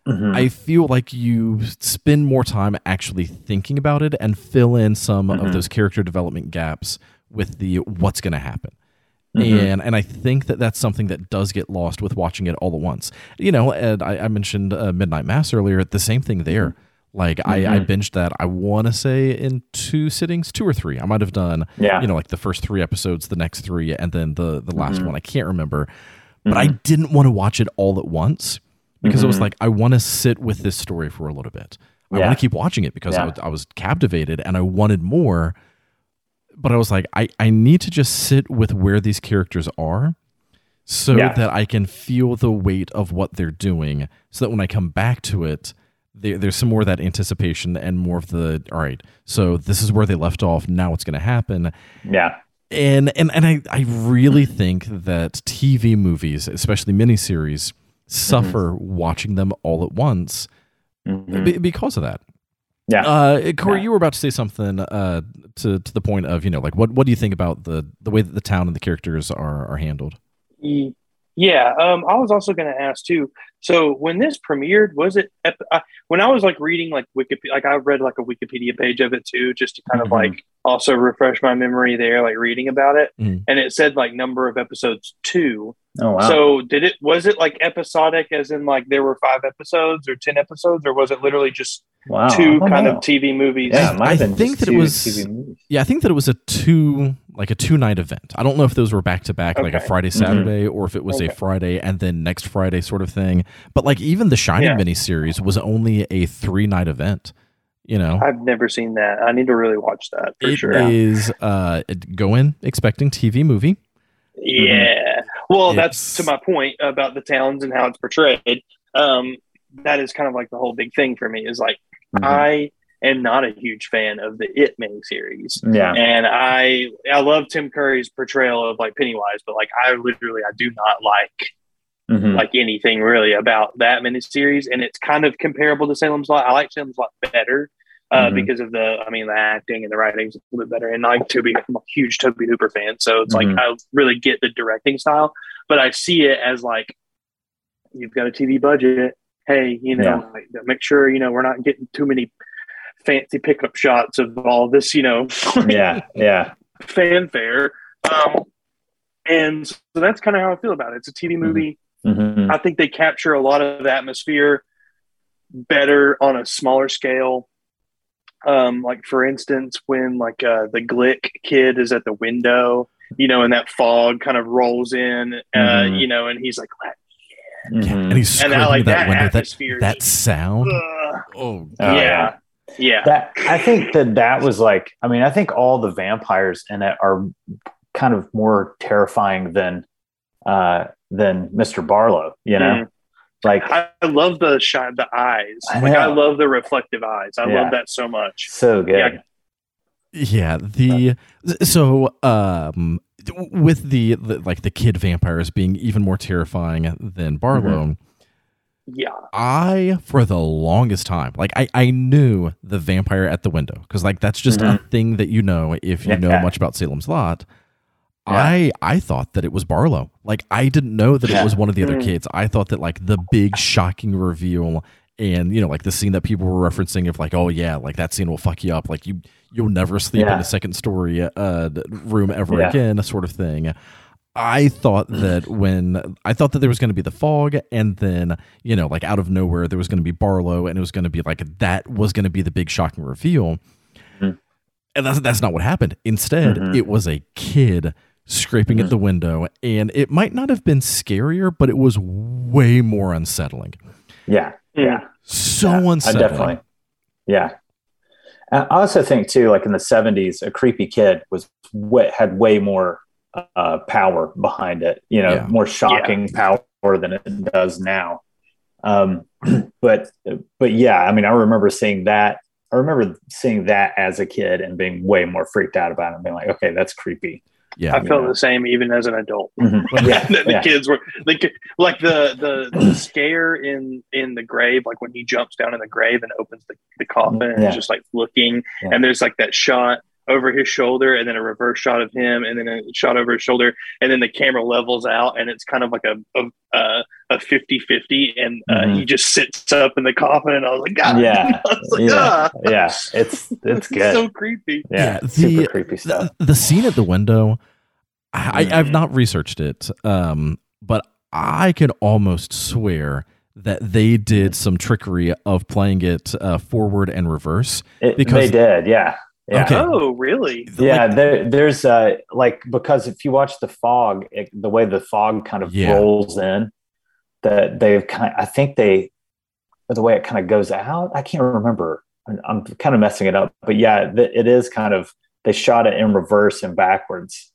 Mhm. i feel like you spend more time actually thinking about it and fill in some of Mhm. those character development gaps with the what's gonna happen Mhm. and and I think that that's something that does get lost with watching it all at once. You know, and I, I mentioned uh, Midnight Mass earlier. The same thing there. Like I, I Mhm. binged that. I want to say in two sittings, two or three. I might have done. yeah You know, like the first three episodes, the next three, and then the the last Mhm. one. I can't remember, but I didn't want to watch it all at once because it was Mhm. like I want to sit with this story for a little bit. I Yeah. want to keep watching it because I, was, I was captivated and I wanted more. But I was like, I, I need to just sit with where these characters are so Yeah. that I can feel the weight of what they're doing. So that when I come back to it, there, there's some more of that anticipation and more of the, all right, so this is where they left off. Now what's going to happen? yeah and and and I, I really think that TV movies, especially miniseries, suffer watching them all at once Mhm. be- because of that. Yeah. Uh, Corey, Yeah. you were about to say something uh, to to the point of you know like what what do you think about the the way that the town and the characters are are handled? Ye- Yeah, um, I was also going to ask too. So when this premiered, was it ep- I, when I was like reading like Wikipedia? Like I read like a Wikipedia page of it too, just to kind of like also refresh my memory there, like reading about it. Mhm. And it said like number of episodes two. oh wow So did it? Was it like episodic, as in like there were five episodes or ten episodes, or was it literally just wow two kind know. of TV movies? yeah I- it might have I think that it was- Yeah, I think that it was a two like a two night event. I don't know if those were back to back, like a Friday Saturday, or if it was a Friday and then next Friday sort of thing. But like even the Shining Yeah. miniseries was only a three night event. You know, I've never seen that. I need to really watch that for It sure. is, uh, go in expecting TV movie. Yeah. Well, It's- that's to my point about the towns and how it's portrayed. Um, that is kind of like the whole big thing for me is like Mhm. I am not a huge fan of the It miniseries. Yeah. And I I love Tim Curry's portrayal of like Pennywise, but like I literally I do not like Mhm. like anything really about that miniseries, and it's kind of comparable to Salem's Lot. I like Salem's Lot better uh, Mhm. because of the, I mean, the acting and the writing's a little bit better. And like Tobe, I'm a huge Tobe Hooper fan, so it's Mhm. like I really get the directing style, but I see it as like you've got a TV budget. Hey, you know, Yeah. make sure you know we're not getting too many fancy pickup shots of all this, you know, yeah. Yeah. fanfare. Um, and so that's kind of how I feel about it. It's a TV movie. Mhm. I think they capture a lot of atmosphere better on a smaller scale. Um, like for instance, when like uh, the Glick kid is at the window, you know, and that fog kind of rolls in, uh, Mhm. you know, and he's like, "Let- Yeah, Mhm. and he's And screaming I like that, that window. That that sound. Ugh. Oh, Oh, yeah, yeah, That I think that that was like. I mean, I think all the vampires in it are kind of more terrifying than uh, than Mr. Barlow. You know, Mhm. like I I love the shine, the eyes. I like I love the reflective eyes. I Yeah. love that so much. so good. Yeah. Yeah, the so um with the, the like the kid vampires being even more terrifying than Barlow. Yeah, I for the longest time, like I I knew the vampire at the window because like that's just a thing that you know if you know much about Salem's Lot. Yeah. I I thought that it was Barlow. Like I didn't know that Yeah. it was one of the other Mm. kids. I thought that like the big shocking reveal and you know like the scene that people were referencing of like oh yeah like that scene will fuck you up like you you'll never sleep in Yeah. the second story uh room ever Yeah. again sort of thing. I thought that when I thought that there was going to be the fog, and then you know, like out of nowhere, there was going to be Barlow, and it was going to be like that was going to be the big shocking reveal. Mhm. And that's that's not what happened. Instead, Mhm. it was a kid scraping at the window, and it might not have been scarier, but it was way more unsettling. Yeah. Yeah. So Yeah, I unsettling. definitely. Yeah. I also think too, like in the '70s, a creepy kid was way, had way more uh, power behind it. You know, Yeah. more shocking power than it does now. Um, but but yeah, I mean, I remember seeing that. I remember seeing that as a kid and being way more freaked out about it, and being like, okay, that's creepy. Yeah, I felt Yeah. the same even as an adult. Mhm. Yeah, the yeah. kids were like like the, the the scare in in the grave like when he jumps down in the grave and opens the, the coffin and Yeah. is just like looking Yeah. and there's like that shot over his shoulder and then a reverse shot of him and then a shot over his shoulder and then the camera levels out and it's kind of like a a, a, a 50-50 and uh, Mhm. he just sits up in the coffin and I was like God Yeah. Was like, Yeah. ah. yeah, it's it's good. so creepy yeah, Yeah, the- super creepy stuff. the, the scene at the window I, Mm-hmm. I, i've not researched it um, but i could almost swear that they did some trickery of playing it uh, forward and reverse It, because- they did, yeah, yeah. Okay. oh really yeah Like, there, there's uh like because if you watch the fog it, the way the fog kind of Yeah. rolls in that they've kind i think they the way it kind of goes out i can't remember I'm- i'm kind of messing it up but yeah it is kind of they shot it in reverse and backwards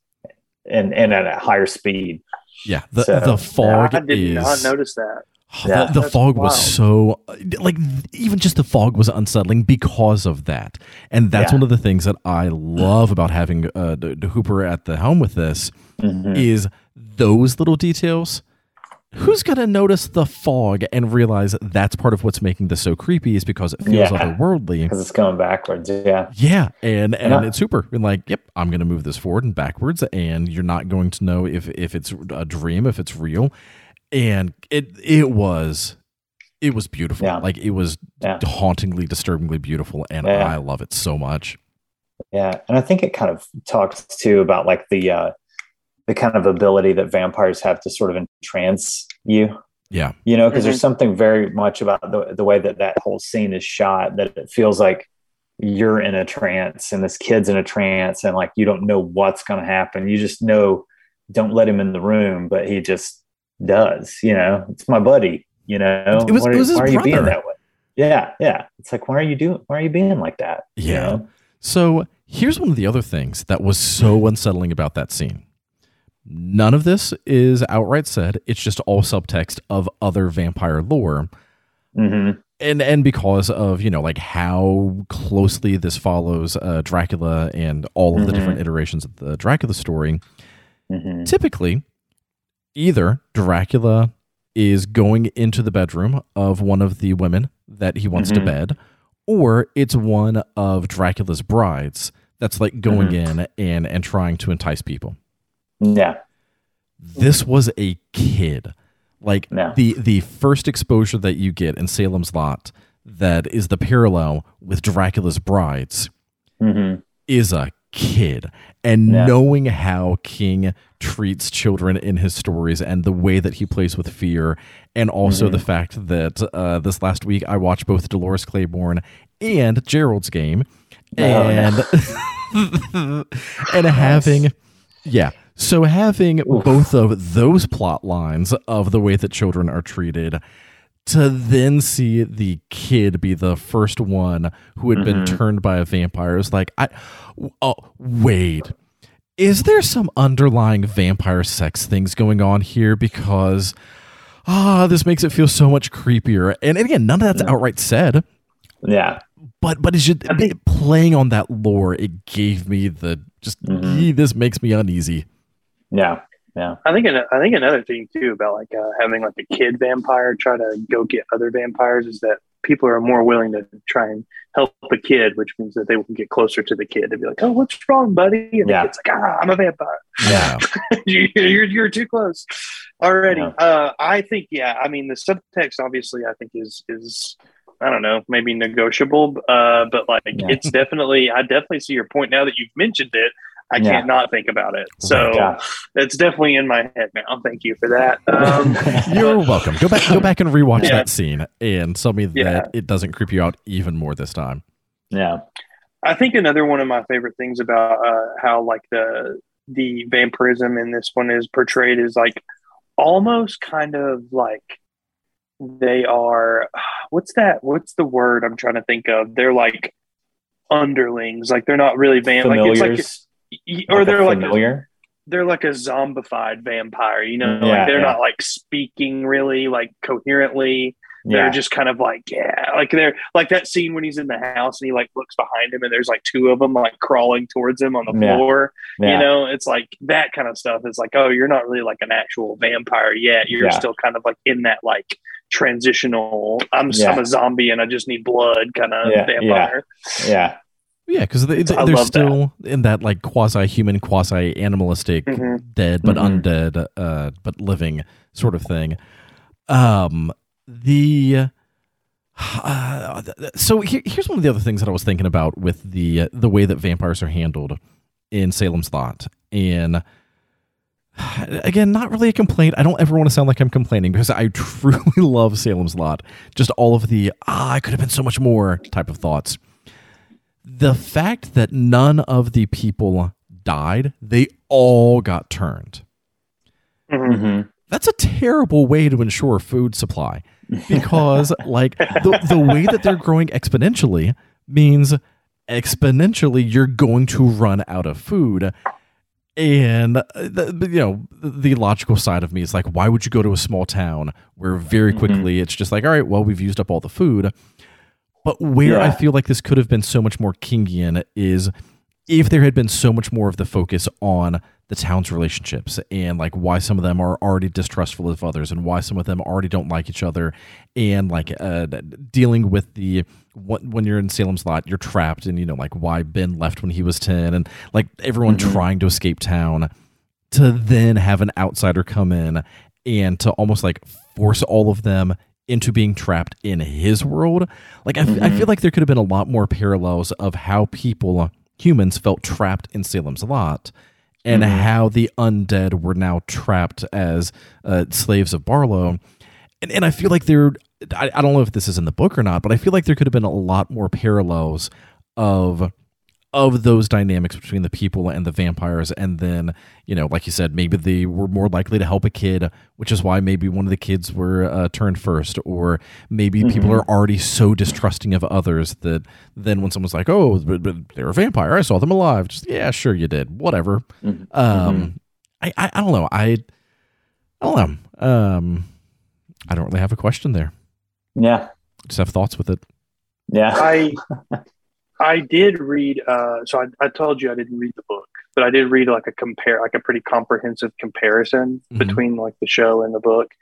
and and at a higher speed yeah the, So, the fog I did is not notice that Oh, Yeah. the, the That's fog was so like even just the fog was unsettling because of that and that's Yeah. one of the things that i love about having uh, the, the hooper at the helm with this Mhm. is those little details who's going to notice the fog and realize that's part of what's making this so creepy is because it feels Yeah. otherworldly. Because it's going backwards yeah. Yeah and and Yeah. it's super. And like yep i'm going to move this forward and backwards and you're not going to know if if it's a dream if it's real. And it it was it was beautiful. Yeah. like it was hauntingly disturbingly beautiful and i love it so much. Yeah, and I think it kind of talks too about like the uh, the kind of ability that vampires have to sort of entrance you. yeah You know, because Mhm. there's something very much about the the way that that whole scene is shot that it feels like you're in a trance and this kid's in a trance and like you don't know what's going to happen. You just know don't let him in the room, but he just does. You know, it's my buddy. You know, It was- Why- it was his why are you being that way? Yeah, yeah. It's like why are you doing? Why are you being like that? You Yeah. know? So here's one of the other things that was so unsettling about that scene. None of this is outright said. It's just all subtext of other vampire lore. Mhm. and and because of you know like how closely this follows uh, Dracula and all of the Mhm. different iterations of the Dracula story, Mhm. typically either Dracula is going into the bedroom of one of the women that he wants to bed, or it's one of Dracula's brides that's like going in and and trying to entice people. Yeah. This was a kid. Like Yeah. the the first exposure that you get in Salem's Lot that is the parallel with Dracula's brides hmm is a kid and Yeah. knowing how king treats children in his stories and the way that he plays with fear and also Mm-hmm. the fact that uh, this last week i watched both dolores claiborne and gerald's game Oh, and and having yeah so having both of those plot lines of the way that children are treated to then see the kid be the first one who had been Mhm. turned by a vampire is like i oh wait is there some underlying vampire sex things going on here because ah this makes it feel so much creepier and again none of that's outright said Yeah. but but it's just think- playing on that lore it gave me the just Mhm. This makes me uneasy Yeah. Yeah. I think I think another thing too about like uh, having like a kid vampire try to go get other vampires is that people are more willing to try and help a kid, which means that they will get closer to the kid and be like, "Oh, what's wrong, buddy?" And Yeah. the kid's like, "Ah, I'm a vampire. yeah You- you're you're too close already." Yeah. Uh, I think yeah. I mean, the subtext obviously I think is is I don't know maybe negotiable, uh, but like Yeah. it's definitely I definitely see your point now that you've mentioned it. I Yeah. can't not think about it. So Yeah. it's definitely in my head now. Thank you for that. Um, you're welcome go back go back and rewatch Yeah. that scene and tell me that it doesn't creep you out even more this time yeah. I think another one of my favorite things about uh, how like the the vampirism in this one is portrayed is like almost kind of like they are what's that what's the word I'm trying to think of they're like underlings like they're not really vamp like it's like Familiars. y- or Like a they're like a, familiar. they're like a zombified vampire you know Yeah, like they're yeah. not like speaking really like coherently they're Yeah. just kind of like yeah like they're like that scene when he's in the house and he like looks behind him and there's like two of them like crawling towards him on the floor you know it's like that kind of stuff is like oh you're not really like an actual vampire yet you're still kind of like in that like transitional i'm, Yeah. I'm a zombie and i just need blood kind of Yeah, vampire Yeah. yeah because they, they, they're love that. still in that like quasi-human quasi-animalistic Mhm. dead but Mhm. undead uh but living sort of thing um the uh, so here, here's one of the other things that I was thinking about with the the way that vampires are handled in Salem's Lot, and again, not really a complaint. I don't ever want to sound like I'm complaining because I truly love Salem's Lot. Just all of the ah, I could have been so much more type of thoughts. The fact that none of the people died, they all got turned. Mhm. hmm that's a terrible way to ensure food supply because like the, the way that they're growing exponentially means exponentially you're going to run out of food. And uh, the, you know the logical side of me is like why would you go to a small town where very quickly it's just like all right well we've used up all the food but where i feel like this could have been so much more kingian is if there had been so much more of the focus on the town's relationships and like why some of them are already distrustful of others and why some of them already don't like each other and like uh, dealing with the when when you're in Salem's Lot you're trapped and you know like why Ben left when he was 10 and like everyone Mhm. trying to escape town to then have an outsider come in and to almost like force all of them into being trapped in his world like I f- I feel like there could have been a lot more parallels of how people humans felt trapped in Salem's Lot and Mhm. how the undead were now trapped as uh, slaves of Barlow. And, and I feel like there, I, I don't know if this is in the book or not, but I feel like there could have been a lot more parallels of of those dynamics between the people and the vampires and then you know like you said maybe they were more likely to help a kid which is why maybe one of the kids were uh, turned first or maybe people Mhm. are already so distrusting of others that then when someone's like oh but, but they're a vampire i saw them alive just yeah sure you did whatever Mhm. um I, I i don't know i i don't know um i don't really have a question there Yeah. just have thoughts with it. Yeah. I I did read. Uh, so I, I told you I didn't read the book, but I did read like a compare, like a pretty comprehensive comparison Mhm. between like the show and the book.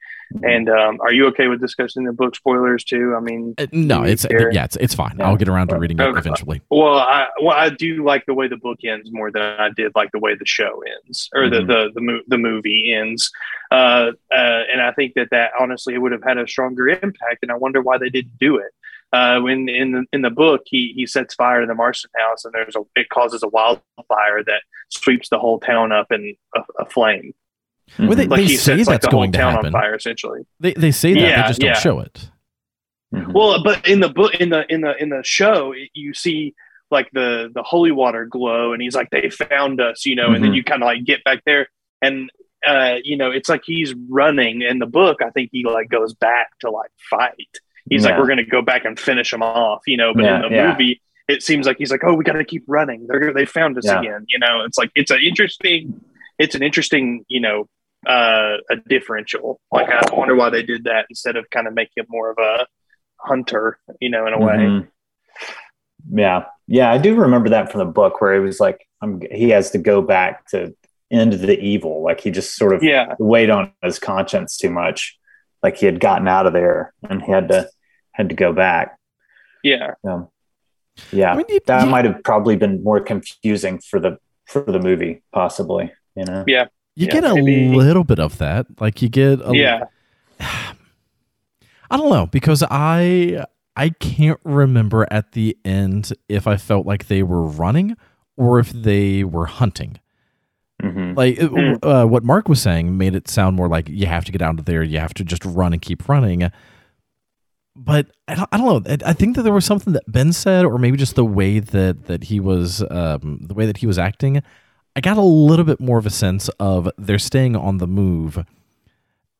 And um, are you okay with discussing the book spoilers too? I mean, Uh, no, it's care? yeah, it's it's fine. Yeah. I'll get around to reading it eventually. well, I well I do like the way the book ends more than I did like the way the show ends or Mhm. the the the, mo- the movie ends. Uh, uh, and I think that that honestly would have had a stronger impact. And I wonder why they didn't do it. Uh, when in the in the book he he sets fire to the Marsten house and there's a it causes a wildfire that sweeps the whole town up in a, a flame. Well, they- Like he say sets like that's the whole going to happen. on fire essentially. They they say that Yeah, they just don't show it. Mhm. Well, but in the book, in the in the in the show, it- you see like the the holy water glow, and he's like, "They found us," you know, and then Mhm. you kind of like get back there, and uh, you know, it's like he's running. In the book, I think he like goes back to like fight. He's like, "We're gonna go back and finish him off," you know. But Yeah, in the yeah. movie, it seems like he's like, "Oh, we got to keep running. They're they found us Yeah. again," you know. It's like it's an interesting, it's an interesting, you know. Uh, a differential. Like I wonder why they did that instead of kind of making it more of a hunter, you know, in a way. Mhm. Yeah, yeah, I do remember that from the book where it was like um, he has to go back to end the evil. Like he just sort of Yeah, weighed on his conscience too much. Like he had gotten out of there and he had to had to go back. yeah, Um, yeah, I mean, you- that you- might have probably been more confusing for the for the movie, possibly. You know. yeah, You Yeah, get a maybe- little bit of that. Like you get a yeah. I don't know because I I can't remember at the end if I felt like they were running or if they were hunting. Mhm. Like it- Hmm. uh, what Mark was saying made it sound more like you have to get out of there, you have to just run and keep running. But I don't, I don't know. I- I think that there was something that Ben said, or maybe just the way that that he was, um, the way that he was acting. I got a little bit more of a sense of they're staying on the move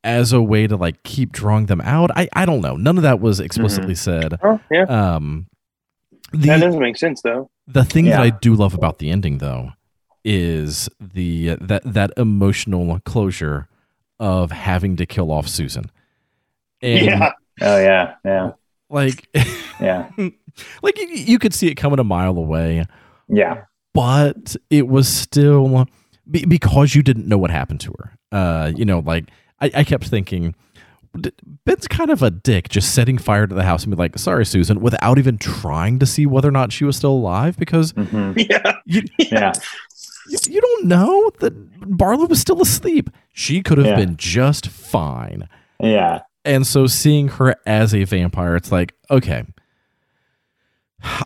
as a way to like keep drawing them out. I I don't know. None of that was explicitly said. Oh, yeah. Um, that the doesn't make sense though. the thing that I do love about the ending though is the that that emotional closure of having to kill off Susan. And yeah, Oh yeah, yeah, like yeah, like you, you could see it coming a mile away, yeah. but it was still be, because you didn't know what happened to her. Uh, you know, like I, I kept thinking. Ben's kind of a dick, just setting fire to the house and be like, "Sorry, Susan," without even trying to see whether or not she was still alive, because hmm yeah, you, Yeah, you, you don't know that Barlow was still asleep. She could have Yeah. been just fine. yeah, And so seeing her as a vampire, it's like, okay.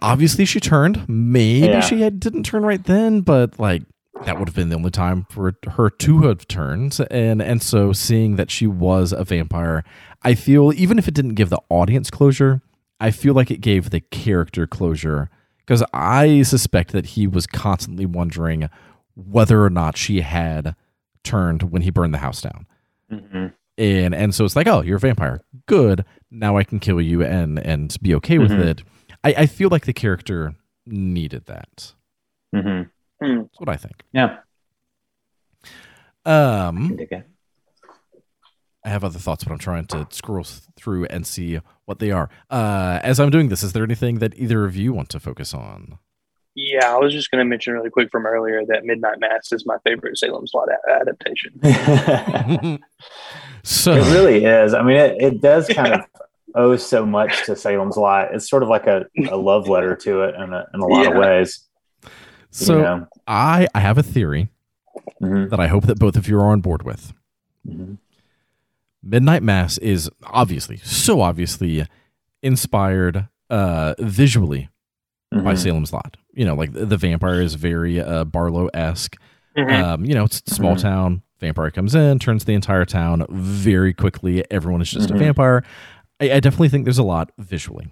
Obviously she turned. Maybe Yeah. she had, didn't turn right then, but like that would have been the only time for her to have turned. And and so seeing that she was a vampire, I feel even if it didn't give the audience closure, I feel like it gave the character closure because I suspect that he was constantly wondering whether or not she had turned when he burned the house down hmm and and so it's like oh you're a vampire. Good. Now i can kill you and and be okay with Mhm. it. I, I feel like the character needed that. Hmm. That's what i think. Yeah. um i have other thoughts but i'm trying to scroll through and see what they are. Uh as i'm doing this is there anything that either of you want to focus on? Yeah. I was just going to mention really quick from earlier that Midnight Mass is my favorite Salem's Lot a- adaptation. it really is. I mean, it, it does kind of owe so much to Salem's Lot. It's sort of like a, a love letter to it in a, in a lot of ways. so you know? i i have a theory Mhm, that i hope that both of you are on board with mhm. Midnight Mass is obviously, so obviously inspired uh visually by Mhm. Salem's Lot. You know, like the, the vampire is very uh Barlow esque. Mhm. Um, you know, it's a small Mhm. town, vampire comes in, turns the entire town very quickly. Everyone is just Mhm. a vampire. I, I definitely think there's a lot visually.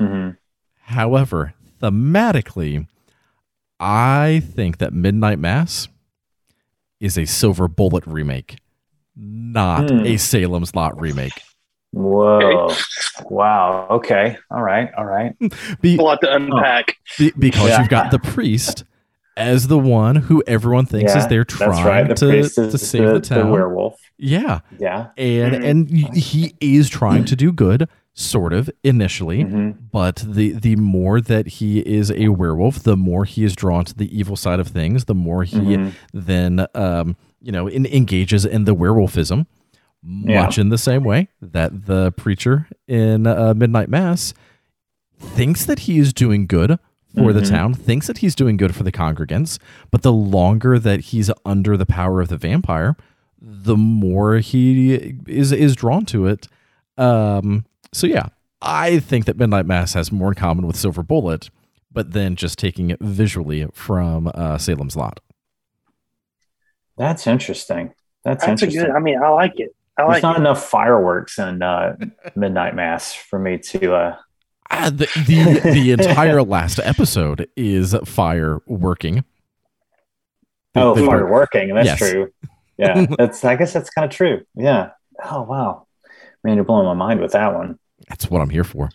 Mhm. However, thematically, I think that Midnight Mass is a Silver Bullet remake, not Hmm. a Salem's Lot remake. Whoa. Wow. Okay. All right. All right. Be- a lot to unpack. Be- because Yeah. you've got the priest as the one who everyone thinks Yeah, is there trying right. The to, is to save the, the, town. werewolf. Yeah, Yeah. and Mhm. and he is trying to do good, sort of initially. Mhm. But the the more that he is a werewolf, the more he is drawn to the evil side of things. The more he Mhm. then um, you know in, engages in the werewolfism, Yeah. much in the same way that the preacher in uh, Midnight Mass thinks that he is doing good for the Mhm. town, thinks that he's doing good for the congregants. But the longer that he's under the power of the vampire, the more he is is drawn to it. Um, so yeah, I think that Midnight Mass has more in common with Silver Bullet, but then just taking it visually from uh, Salem's Lot. That's interesting. That's, That's interesting. good. I mean, I like it. I There's like not it. enough fireworks in uh, Midnight Mass for me to. Uh, Uh, the the, the entire last episode is fire working. oh, The- fire working. That's Yes. true. Yeah, that's. I guess that's kind of true. Yeah. Oh wow, man, you're blowing my mind with that one. That's what I'm here for.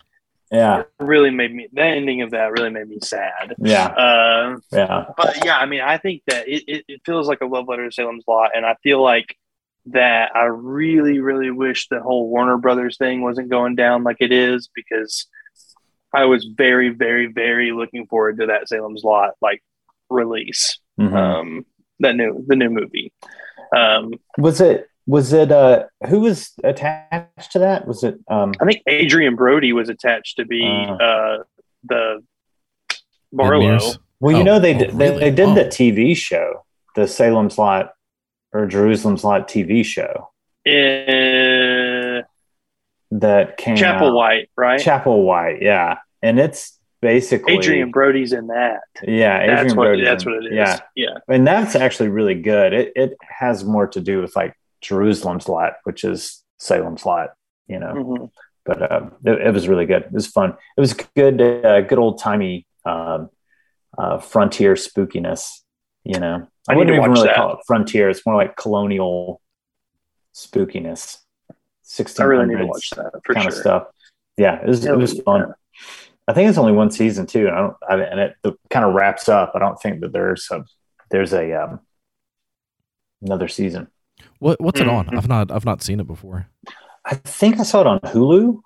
Yeah. really made me. The ending of that really made me sad. Yeah. Uh, Yeah. but yeah, I mean, I think that it, it, it feels like a love letter to Salem's Lot, and I feel like that I really, really wish the whole Warner Brothers thing wasn't going down like it is because I was very, very, very looking forward to that Salem's Lot like release. Mhm. Um, that new the new movie. Um, was it? Was it? Uh, who was attached to that? Was it? Um, I think Adrien Brody was attached to be Uh. uh, the Barlow. Well, you Oh, know they oh, did, really? they, they did Oh. the TV show, the Salem's Lot or Jerusalem's Lot TV show in that came Chapel out. White, right? Chapelwaite, yeah, and it's basically Adrien Brody's in that. Yeah, Adrien That's what. That's in- what it is. Yeah, Yeah. and that's actually really good. It it has more to do with like Jerusalem's Lot, which is Salem's Lot, you know. Mhm. But uh, it, it was really good. It was fun. It was good, uh, good old timey um, uh, frontier spookiness. You know, I, I wouldn't even really that. call it frontier. It's more like colonial spookiness. I Sixteen really need to watch that for kind sure. of stuff. Yeah, it was, it was fun. I think it's only one season too, and I don't. I, and it, it kind of wraps up. I don't think that there's a there's a um, another season. What what's it on? Mhm. I've not I've not seen it before. I think I saw it on Hulu.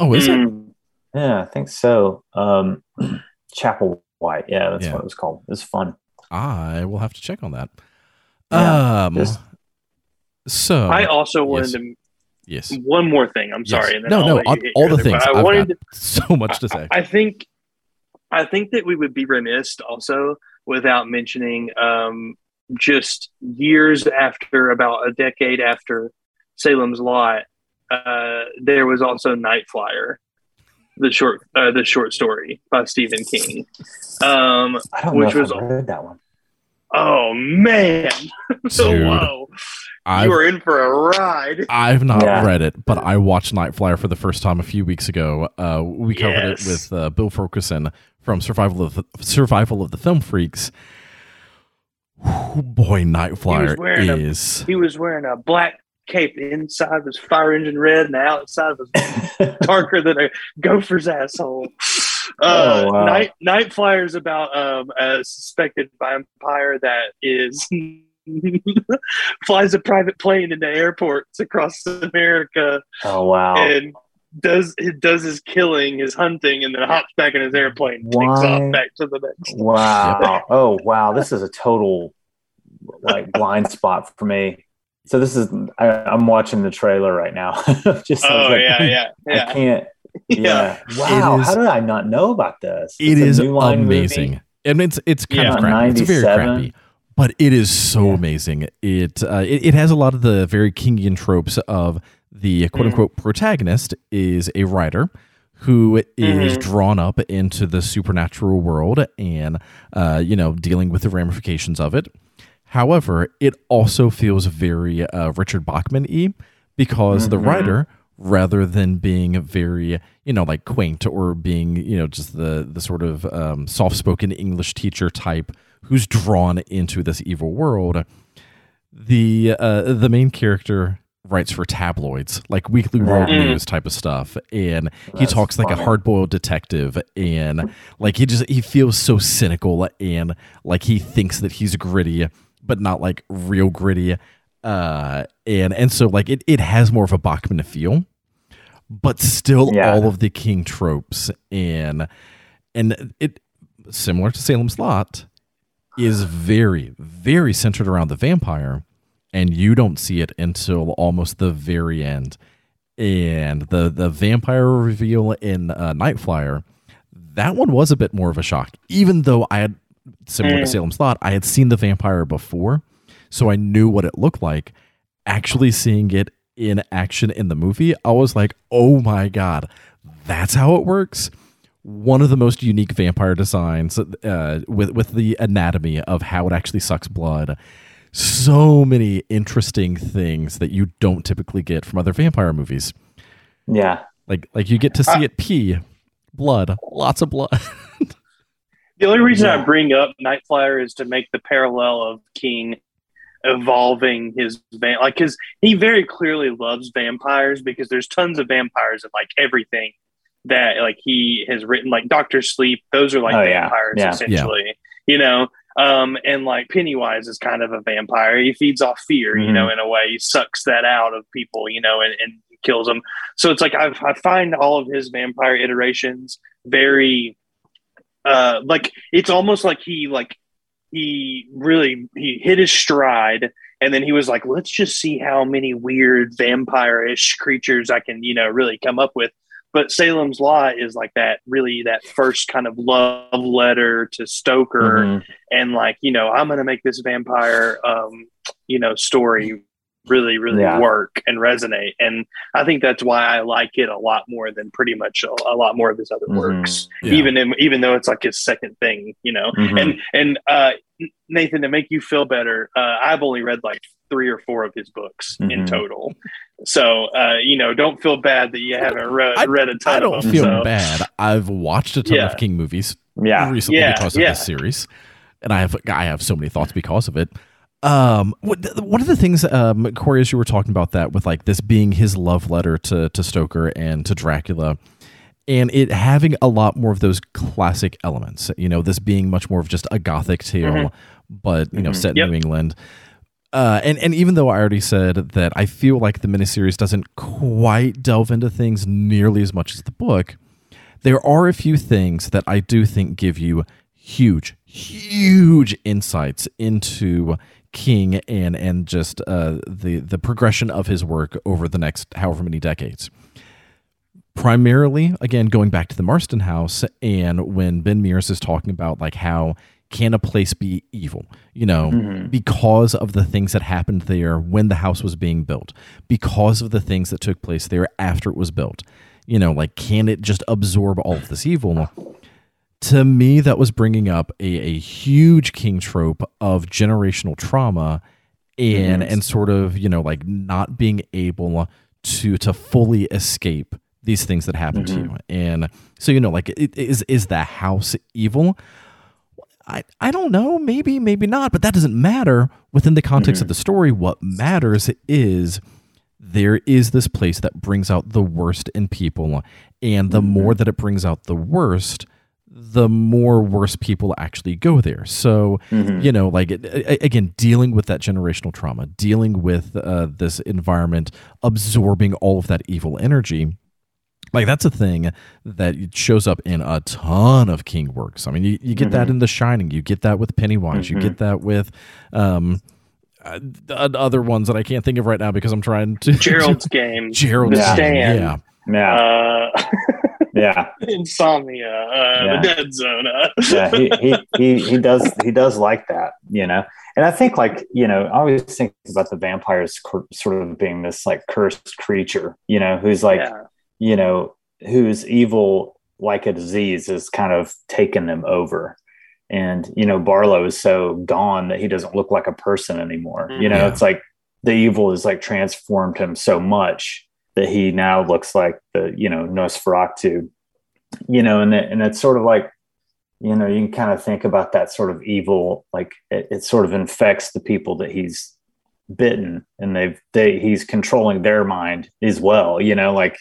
Oh, is it? Mm. Yeah, I think so. Um, Chapel White. Yeah, that's Yeah. what it was called. It was fun. I will have to check on that. Yeah, um. just- so I also wanted yes. to yes. one more thing. I'm Yes. sorry. And then no, I'll no, let you all, hit all your the other- things. but I I've wanted got so much to say. I, I think I think that we would be remiss also without mentioning um, just years after, about a decade after Salem's Lot, uh, there was also Night Flier, the short uh, the short story by Stephen King. Um, I don't Which know if was- I read that one. Oh man, so Dude, whoa, I've, you were in for a ride. I've not Yeah. read it, but I watched Night Flier for the first time a few weeks ago. Uh, we covered Yes. it with uh, Bill Ferguson from Survival of the, Survival of the Film Freaks. Whew, boy, Night Flier wearing a- is. He was wearing a black cape. The inside was fire engine red, and the outside was darker than a gopher's asshole. Uh, Oh, wow. Night Night Flier is about um, a suspected vampire that is flies a private plane into airports across America oh wow! and does it does his killing, his hunting, and then hops back in his airplane and takes off back to the next. Wow. Oh, wow. This is a total like blind spot for me. So this is I, I'm watching the trailer right now. Just I Oh like, yeah, yeah, I can't. Yeah. Yeah. Wow. is- How did I not know about this? It It's is New Line movie? amazing. And it's it's kind Yeah. of crappy. It's very crappy. But it is so Yeah. amazing. It, uh, it it has a lot of the very Kingian tropes of the quote unquote protagonist is a writer who is Mhm. drawn up into the supernatural world and uh, you know dealing with the ramifications of it. However, it also feels very uh, Richard Bachman y because the Mhm. writer, rather than being very, you know, like quaint or being, you know, just the the sort of um, soft spoken English teacher type who's drawn into this evil world, the uh, the main character writes for tabloids like weekly world Mm. news type of stuff. And he That's talks like a hard-boiled detective and like he just he feels so cynical and like he thinks that he's gritty but not like real gritty uh, and and so like it it has more of a Bachman feel, but still Yeah. all of the King tropes and and it similar to Salem's Lot is very very centered around the vampire, and you don't see it until almost the very end, and the the vampire reveal in uh, Night Flier. That one was a bit more of a shock, even though I had similar to Mm. Salem's Lot, I had seen the vampire before, so I knew what it looked like. Actually, seeing it in action in the movie, I was like, "Oh my god, that's how it works." One of the most unique vampire designs uh, with with the anatomy of how it actually sucks blood. So many interesting things that you don't typically get from other vampire movies. Yeah. Like like you get to see I- it pee, blood, lots of blood. The only reason I bring up Night Flier is to make the parallel of King evolving his van like because he very clearly loves vampires because there's tons of vampires in like everything that like he has written like Doctor Sleep those are like Oh, vampires Yeah. essentially you know? Um and like Pennywise is kind of a vampire. He feeds off fear you Mhm. know in a way. He sucks that out of people you know and, and kills them so it's like I've, I find all of his vampire iterations very uh like it's almost like he like he really he hit his stride and then he was like let's just see how many weird vampire-ish creatures i can you know really come up with but salem's lot is like that really that first kind of love letter to stoker Mhm. and like you know i'm gonna make this vampire um you know story really really Yeah. work and resonate and i think that's why i like it a lot more than pretty much a, a lot more of his other Mhm. works Yeah. even in, even though it's like his second thing you know Mhm. and and uh nathan to make you feel better uh i've only read like three or four of his books in Mhm. total so uh you know don't feel bad that you haven't read, I- read a ton I don't of them feel so. bad. I've watched a ton Yeah. of King movies Yeah. recently Yeah, because of yeah. this series, and I have I have so many thoughts because of it. Um, one of the things, um, Corey, as you were talking about that with like this being his love letter to to Stoker and to Dracula, and it having a lot more of those classic elements. You know, this being much more of just a gothic tale, Mhm. but you know, Mhm. set in Yep. New England. Uh, and and even though I already said that I feel like the miniseries doesn't quite delve into things nearly as much as the book, there are a few things that I do think give you huge, huge insights into King and and just uh, the the progression of his work over the next however many decades. Primarily, again, going back to the Marsten House, and when Ben Mears is talking about like how can a place be evil, you know, Mhm. because of the things that happened there when the house was being built, because of the things that took place there after it was built. You know, like, can it just absorb all of this evil? To me, that was bringing up a, a huge king trope of generational trauma and Mhm. and sort of you know like not being able to to fully escape these things that happen to mm-hmm. you. And so you know like it, is is the house evil? I, I don't know. Maybe maybe not. But that doesn't matter. Within the context of mm-hmm. the story what matters is there is this place that brings out the worst in people. And the mm-hmm. more that it brings out the worst the more worse people actually go there so Mhm. you know like again dealing with that generational trauma dealing with uh, this environment absorbing all of that evil energy like that's a thing that shows up in a ton of king works i mean you, you get that in the shining you get that with pennywise you get that with um uh, other ones that i can't think of right now because i'm trying to gerald's game gerald's The Game, Stand. yeah Yeah. uh Yeah. insomnia uh Yeah. the dead zone uh. yeah, he, he he he does he does like that, you know. And I think like you know, I always think about the vampires cur- sort of being this like cursed creature, you know, who's like yeah. you know whose evil like a disease has kind of taken them over. And you know, Barlow is so gone that he doesn't look like a person anymore. You know, Yeah. it's like the evil has like transformed him so much that he now looks like the you know Nosferatu. You know, and it, and it's sort of like you know you can kind of think about that sort of evil like it, it sort of infects the people that he's bitten and they've they he's controlling their mind as well you know like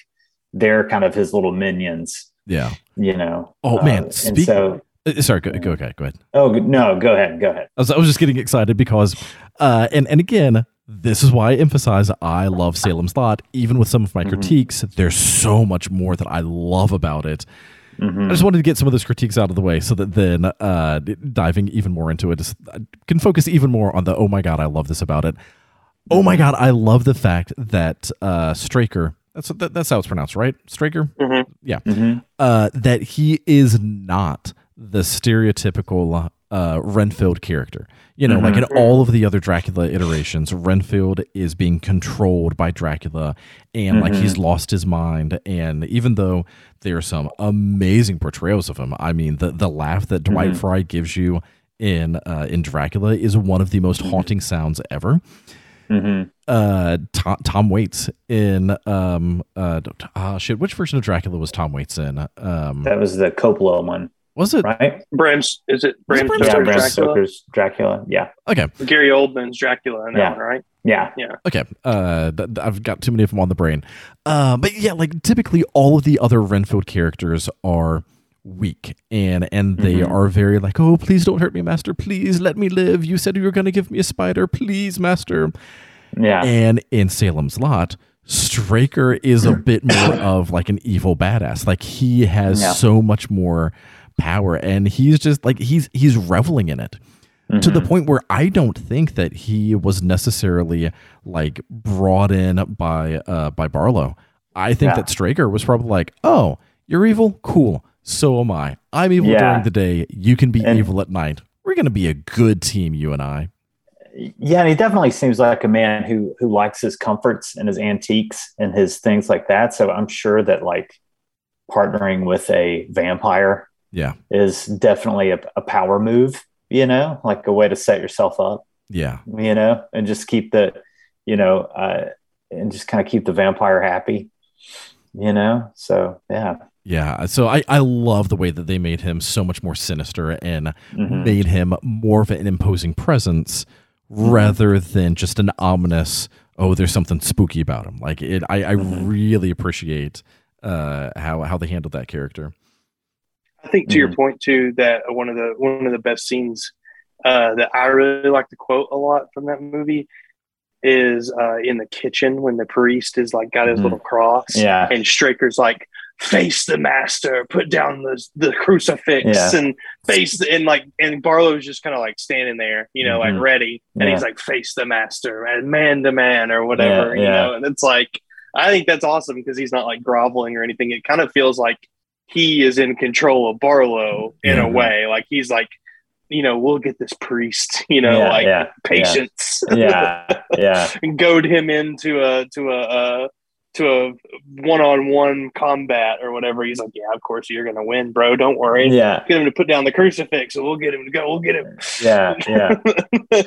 they're kind of his little minions yeah you know Oh, man, and speak- so Uh, sorry go, go okay go ahead oh no go ahead go ahead I was, I was just getting excited because, uh, and and again, this is why I emphasize I love Salem's Lot. Even with some of my critiques, there's so much more that I love about it. I just wanted to get some of those critiques out of the way so that then uh, diving even more into it is, I can focus even more on the oh my god, I love this about it. Oh my god, I love the fact that uh, Straker, that's that, that's how it's pronounced, right? Straker? Mhm. Yeah. Uh, that he is not the stereotypical uh, Renfield character. You know, like in all of the other Dracula iterations, Renfield is being controlled by Dracula and like he's lost his mind. And even though there are some amazing portrayals of him, I mean, the, the laugh that Dwight Frye gives you in uh, in Dracula is one of the most haunting sounds ever. Mm-hmm. uh Tom, Tom Waits in um uh ah, shit which version of Dracula was Tom Waits in? Um That was the Coppola one, was it right? Bram's is it Bram Bram Yeah, Stoker's Bram Dracula? Stoker's Dracula. Yeah, okay Gary Oldman's Dracula in that Yeah. one, right? yeah, Yeah. okay uh th- th- I've got too many of them on the brain uh but yeah like typically all of the other Renfield characters are weak and and they Mhm. are very like oh please don't hurt me master please let me live you said you were going to give me a spider please master yeah. And in Salem's Lot, Straker is a bit more of like an evil badass. Like he has Yeah. so much more power and he's just like he's he's reveling in it. To the Mhm. point where I don't think that he was necessarily like brought in by uh by Barlow. I think Yeah. that Straker was probably like, "Oh, you're evil? Cool. So am I. I'm evil Yeah. during the day. You can be And- evil at night. We're going to be a good team, you and I." Yeah, and he definitely seems like a man who who likes his comforts and his antiques and his things like that. So I'm sure that like partnering with a vampire Yeah. is definitely a, a power move, you know, like a way to set yourself up, Yeah. you know, and just keep the, you know, uh, and just kind of keep the vampire happy, you know. So yeah, Yeah, so I, I love the way that they made him so much more sinister and Mhm. made him more of an imposing presence rather than just an ominous, oh, there's something spooky about him. Like it I, I Mhm. really appreciate uh how how they handled that character. I think to your point too that one of the one of the best scenes uh, that I really like to quote a lot from that movie is uh, in the kitchen when the priest is like got his Mhm. little cross, Yeah. and Straker's like face the master, put down the the crucifix, Yeah. and face the, and like and Barlow's just kind of like standing there, you know, Mhm. like ready, and Yeah. he's like face the master and man to man or whatever, Yeah, you know, and it's like I think that's awesome because he's not like groveling or anything. It kind of feels like he is in control of Barlow in Yeah. a way. Like he's like, you know, we'll get this priest, you know, yeah, like yeah, patience, yeah, yeah, and goad him into a to a uh, to a one on one combat or whatever. He's like, yeah, of course you're gonna win, bro. Don't worry. yeah, Get him to put down the crucifix, and we'll get him to go. We'll get him. yeah, yeah,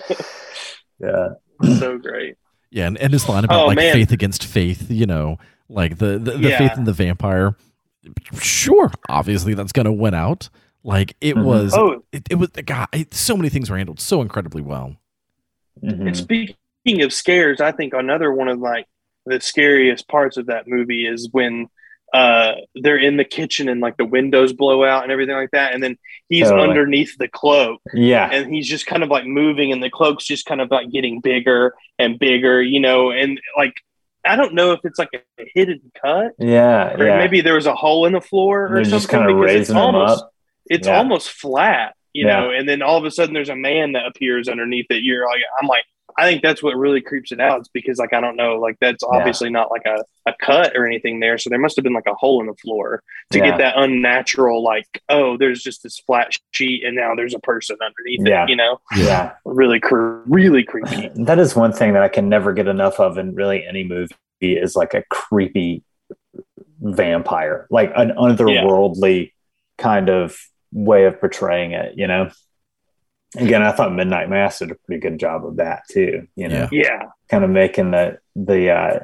yeah. so great. Yeah, and, and his line about Oh, like man. faith against faith, you know, like the the, the Yeah. faith in the vampire. Sure, obviously that's gonna win out. Like it Mhm. was Oh, it, it was God, it, so many things were handled so incredibly well. Mhm. And speaking of scares, I think another one of like the scariest parts of that movie is when uh they're in the kitchen and like the windows blow out and everything like that, and then he's Totally. underneath the cloak Yeah, and he's just kind of like moving and the cloak's just kind of like getting bigger and bigger, you know, and like I don't know if it's like a hidden cut yeah, or yeah. maybe there was a hole in the floor or They're something. just kind of because it's them almost, up. It's Yeah. almost flat, you Yeah. know, and then all of a sudden there's a man that appears underneath it. You're like, I'm like, I think that's what really creeps it out. It's because like I don't know, like that's Yeah. obviously not like a, a cut or anything there. So there must have been like a hole in the floor to Yeah. get that unnatural, like, oh, there's just this flat sheet and now there's a person underneath Yeah. it, you know? Yeah, Really cre- really creepy. that is one thing that I can never get enough of in really any movie is like a creepy vampire, like an otherworldly kind of way of portraying it. You know. Again, I thought Midnight Mass did a pretty good job of that too. You know, Yeah. Yeah. kind of making the the uh,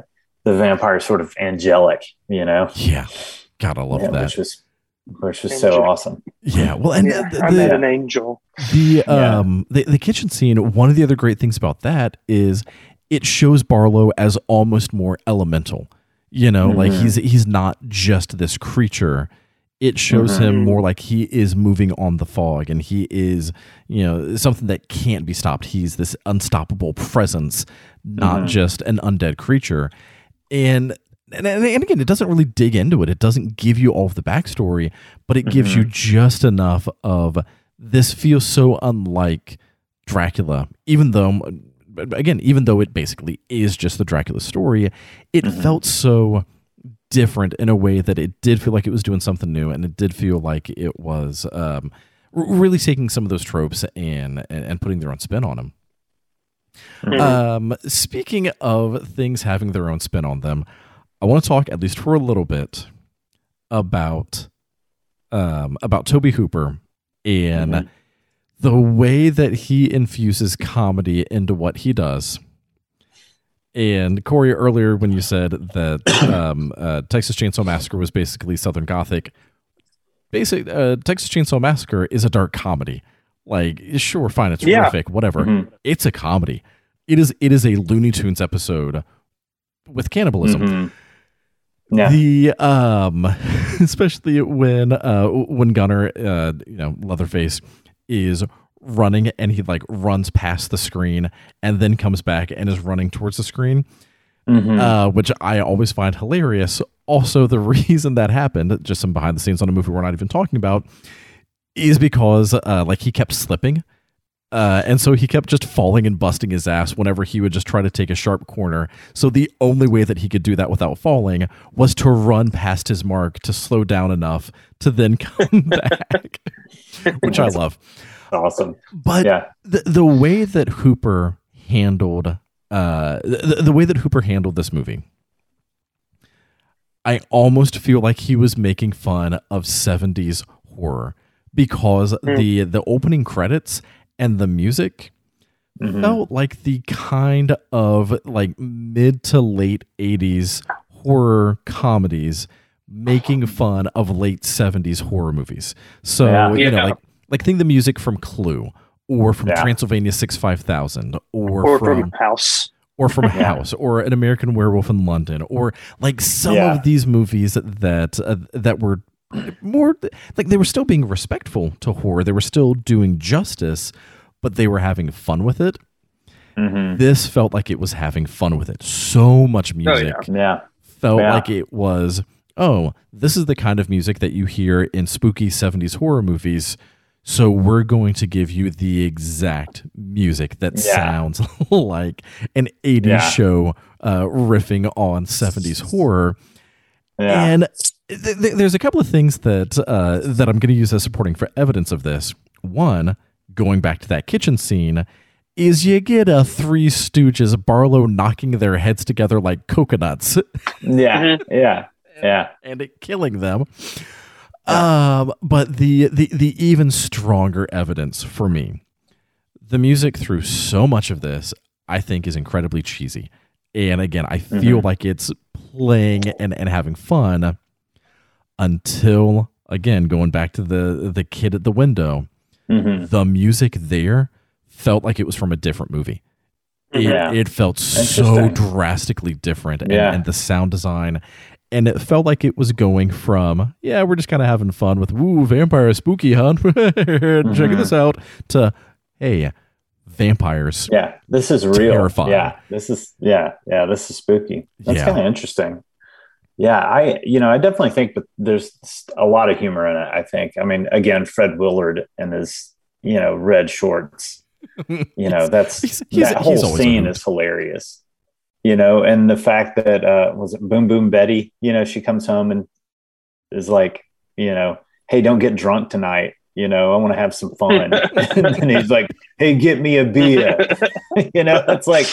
the vampire sort of angelic. You know, Yeah. God, I love Yeah, that. which was which was so awesome. Yeah. Well, and yeah. the, I the- met an angel. the Yeah. um the, the kitchen scene one of the other great things about that is it shows barlow as almost more elemental you know like Mhm. he's he's not just this creature It shows him Mhm. more like he is moving on the fog and he is, you know, something that can't be stopped. He's this unstoppable presence, not Mhm. just an undead creature. And and, and and again, it doesn't really dig into it. It doesn't give you all of the backstory, but it gives you just enough of this feels so unlike Dracula, even though, again, even though it basically is just the Dracula story, it felt so different in a way that it did feel like it was doing something new, and it did feel like it was um, really taking some of those tropes and and, putting their own spin on them. Mhm. Um, speaking of things having their own spin on them, I want to talk at least for a little bit about um, about Tobe Hooper and Mhm. the way that he infuses comedy into what he does. And Corey, earlier when you said that um, uh, Texas Chainsaw Massacre was basically Southern Gothic, basic uh, Texas Chainsaw Massacre is a dark comedy. Like, sure, fine, it's Yeah. horrific, whatever. Mhm. It's a comedy. It is. It is a Looney Tunes episode with cannibalism. Mhm. Yeah. The um, especially when uh when Gunnar uh you know Leatherface is running and he like runs past the screen and then comes back and is running towards the screen, Mhm. uh, which I always find hilarious. Also, the reason that happened, just some behind the scenes on a movie we're not even talking about, is because uh, like he kept slipping. Uh, and so he kept just falling and busting his ass whenever he would just try to take a sharp corner. So the only way that he could do that without falling was to run past his mark to slow down enough to then come back, which I love. Awesome. But Yeah. the the way that Hooper handled uh the, the way that Hooper handled this movie I almost feel like he was making fun of 70s horror because Hmm. the the opening credits and the music Mhm. felt like the kind of like mid to late 80s horror comedies making fun of late 70s horror movies. So, Yeah. you know, Yeah. like like think the music from Clue or from Yeah. Transylvania 6-5000 or, or from, from House. or from Yeah. House or An American Werewolf in London or like some Yeah. of these movies that uh, that were more like they were still being respectful to horror. They were still doing justice, but they were having fun with it. Mhm. This felt like it was having fun with it. So much music Yeah. felt Yeah. like it was, oh, this is the kind of music that you hear in spooky 70s horror movies. So we're going to give you the exact music that Yeah. sounds like an 80s Yeah. show uh, riffing on 70s horror. Yeah. And th- th- there's a couple of things that uh, that I'm going to use as supporting for evidence of this. One, going back to that kitchen scene, is you get a Three Stooges Barlow knocking their heads together like coconuts yeah. Mhm. Yeah. Yeah. and it killing them. Um, but the, the the even stronger evidence for me, the music through so much of this, I think, is incredibly cheesy. And again, I feel Mhm. like it's playing and, and having fun until again going back to the the kid at the window. hmm The music there felt like it was from a different movie. It, Yeah. it felt so drastically different, and, Yeah. and the sound design, and it felt like it was going from yeah, we're just kind of having fun with woo vampire spooky, huh? Check Mhm. this out. To hey, vampires. Yeah. This is real. Terrifying. Yeah. This is, yeah. Yeah. This is spooky. That's Yeah. kind of interesting. Yeah. I, you know, I definitely think that there's a lot of humor in it. I think. I mean, again, Fred Willard and his, you know, red shorts. You know, that's He's- he's- that whole scene is hilarious. You know, and the fact that uh was it Boom Boom Betty, you know, she comes home and is like, you know, hey, don't get drunk tonight. You know, I want to have some fun. and then he's like, hey, get me a beer. you know, it's like,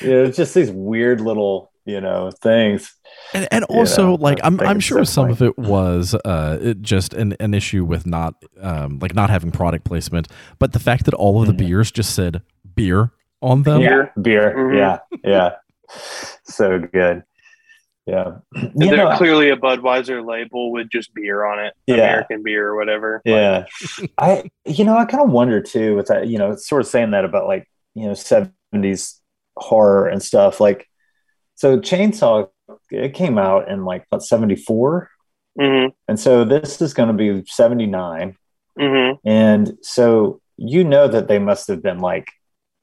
you know, it's just these weird little, you know, things. And, and You also, know, like I I'm, I'm sure some definitely- of it was uh, it just an, an issue with not, um, like not having product placement, but the fact that all of the Mhm. beers just said beer on them. Yeah. Yeah, beer. Mhm. Yeah, yeah. So good. Yeah. And You They're know, clearly a Budweiser label with just beer on it, Yeah. American beer or whatever. yeah. I, you know, I kind of wonder too with that, you know, sort of saying that about like, you know, 70s horror and stuff. Like, so Chainsaw, it came out in like, what, 74? hmm And so this is going to be 79. hmm And so you know that they must have been like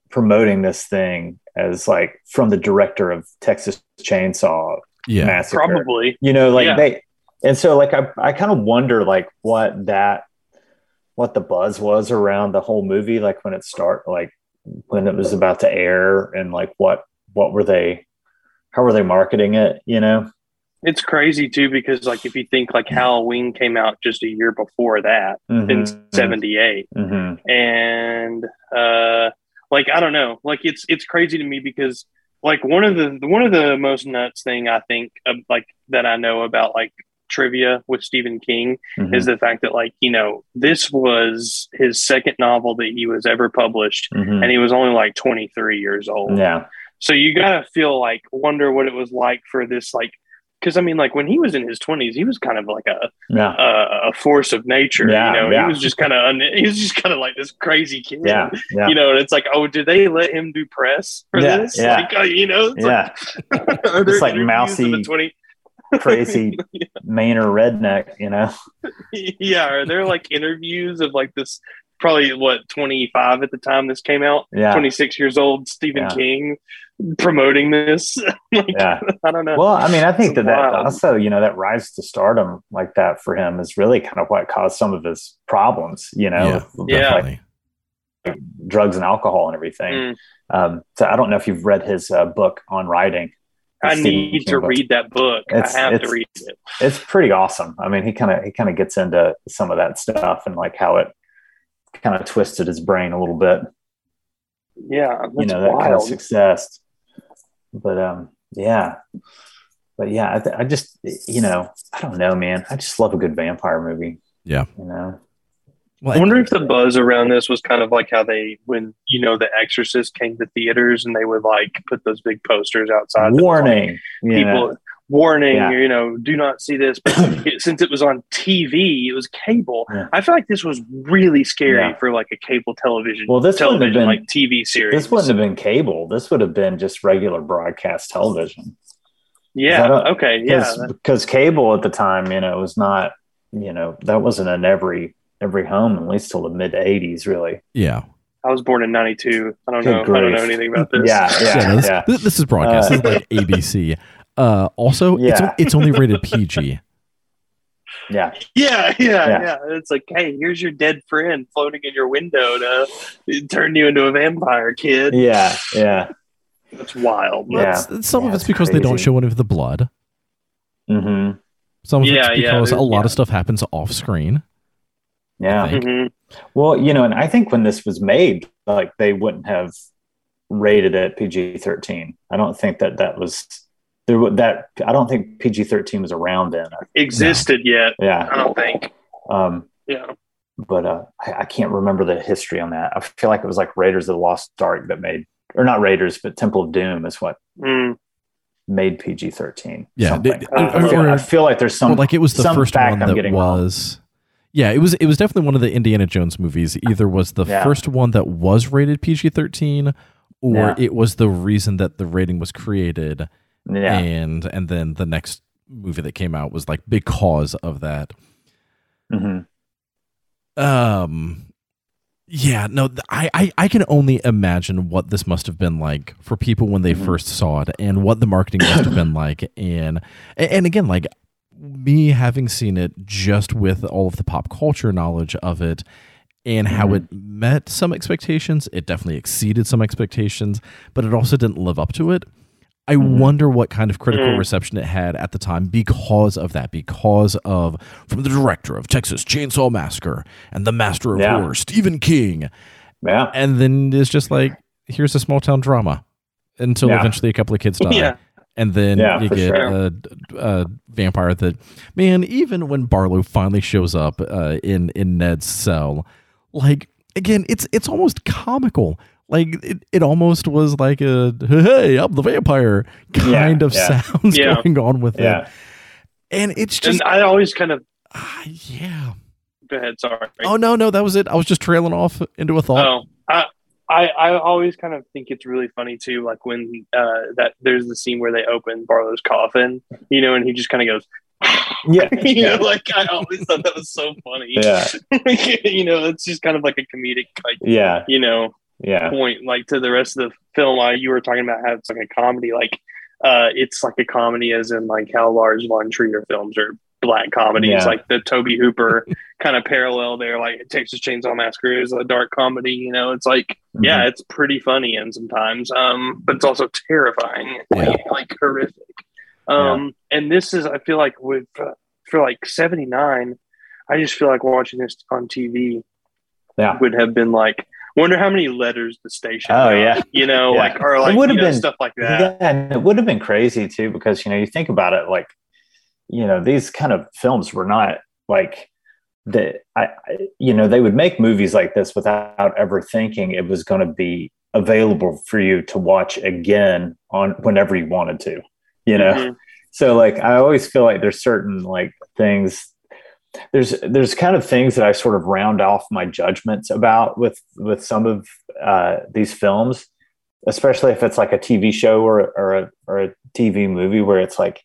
promoting this thing as like from the director of Texas Chainsaw Yeah. Massacre. Probably. You know, like Yeah. they and so like I I kind of wonder like what that what the buzz was around the whole movie, like when it start like when it was about to air and like what what were they how were they marketing it, you know? It's crazy too because like if you think like Halloween came out just a year before that in Mhm. '78, Mhm. and uh, like I don't know, like it's it's crazy to me because like one of the one of the most nuts thing I think of, like that I know about like trivia with Stephen King Mhm. is the fact that like you know this was his second novel that he was ever published Mhm. and he was only like 23 years old Yeah. so you gotta feel like wonder what it was like for this like because i mean like when he was in his 20s he was kind of like a Yeah. a, a force of nature Yeah, you know yeah. he was just kind of he was just kind of like this crazy kid Yeah. Yeah. you know and it's like oh did they let him do press for Yeah, this yeah. like uh, you know it's yeah. like, It's like interviews of a mousy- 20 Crazy Mainer redneck, you know? yeah are there like interviews of like this probably what 25 at the time this came out Yeah. 26 years old Stephen Yeah. King promoting this. like, Yeah. I don't know. Well, I mean, I think that It's that wild. also, you know, that rise to stardom like that for him is really kind of what caused some of his problems, you know, Yeah. with- with, like drugs and alcohol and everything. Mm. Um, so I don't know if you've read his uh, book on writing. I Stephen need King to book. read that book. It's- I have to read it. It's pretty awesome. I mean, he kind of he kind of gets into some of that stuff and like how it kind of twisted his brain a little bit. Yeah, that's you know that kind of success but um yeah but yeah I, th- I just you know i don't know man i just love a good vampire movie Yeah. you know Well, I wonder if the buzz around this was kind of like how they, when you know, The Exorcist came to theaters and they would like put those big posters outside. that was, like, warning people know? Warning, Yeah. you know, do not see this. But it- since it was on TV, it was cable. Yeah. I feel like this was really scary Yeah. for like a cable television. Well, this wouldn't have television been- like TV series. this wouldn't have been cable this would have been just regular broadcast television Yeah. I Okay. Yeah. because because cable at the time you know was not you know that wasn't in every every home at least till the mid 80s really yeah. I was born in '92. I don't Good know. I don't know anything about this. yeah yeah this, yeah This, this is broadcast. Uh, this is like ABC. Uh, also, it's, Yeah. it's only rated PG. yeah Yeah, yeah, Yeah. yeah, It's like, hey, here's your dead friend floating in your window to turn you into a vampire, kid. yeah yeah That's wild. Yeah. It's- some Yeah, of it's it's because they don't show any of the blood. hmm Some of Yeah, it's yeah, because a lot yeah. of stuff happens off screen. yeah think. Mhm. Well, you know, and I think when this was made, like they wouldn't have rated it PG thirteen. I don't think that that was there. That I don't think PG thirteen was around then. Existed yet? Yeah, I don't think. um, Yeah. but uh, I, I can't remember the history on that. I feel like it was like Raiders of the Lost Ark that made, or not Raiders, but Temple of Doom is what Mm. made PG thirteen. Yeah, Something. d- I, or- feel, or- I feel like there's some Well, like it was the first fact one I'm that getting wrong. was. Yeah, it was. It was definitely one of the Indiana Jones movies. Either was the Yeah. first one that was rated PG thirteen, or Yeah. it was the reason that the rating was created. Yeah. And and then the next movie that came out was like because of that. hmm Um, yeah, no, I, I, I can only imagine what this must have been like for people when they Mhm. first saw it and what the marketing must have been like. And, and again, like me having seen it just with all of the pop culture knowledge of it and how Mhm. it met some expectations, it definitely exceeded some expectations, but it also didn't live up to it. I Mhm. wonder what kind of critical Mm. reception it had at the time because of that, because of from the director of Texas Chainsaw Massacre and the master of Yeah. horror, Stephen King. Yeah. And then it's just like, here's a small town drama until Yeah. eventually a couple of kids die. Yeah. And then Yeah, you get sure. a, a vampire that, man, even when Barlow finally shows up uh, in, in Ned's cell, like, again, it's it's almost comical. Like it, it almost was like a hey, I'm the vampire kind Yeah, of yeah. sounds Yeah. going on with Yeah. it. And it's just And I always kind of ah, yeah. go ahead. Sorry. Oh no, no, that was it. I was just trailing off into a thought. Oh, I, I, I always kind of think it's really funny too. Like when uh, that there's the scene where they open Barlow's coffin, you know, and he just kind of goes, Yeah. you know, like I always thought that was so funny. Yeah. you know, it's just kind of like a comedic, like Yeah. you know, Yeah. point like to the rest of the film. Like you were talking about how it's like a comedy, like uh, it's like a comedy as in like how Lars von Trier films are black comedies, Yeah. like the Tobe Hooper kind of parallel there. Like Texas Chainsaw Massacre is a dark comedy. You know, it's like Mm-hmm. yeah, it's pretty funny and sometimes, um, but it's also terrifying, like, like horrific. Um, and this is, I feel like with uh, for like seventy nine, I just feel like watching this on TV Yeah. would have been like, wonder how many letters the station. Oh, got, yeah. you know, Yeah. like or It like would you have know, been- stuff like that. Yeah, and it would have been crazy too because you know you think about it like you know these kind of films were not like the I, I you know they would make movies like this without ever thinking it was going to be available for you to watch again on whenever you wanted to you know Mhm. so like i always feel like there's certain like things there's there's kind of things that i sort of round off my judgments about with with some of uh, these films especially if it's like a tv show or, or a or a tv movie where it's like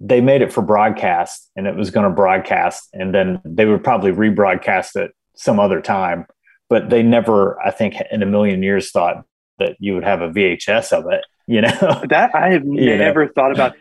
they made it for broadcast and it was going to broadcast and then they would probably rebroadcast it some other time but they never i think in a million years thought that you would have a vhs of it you know That I have You know. never thought about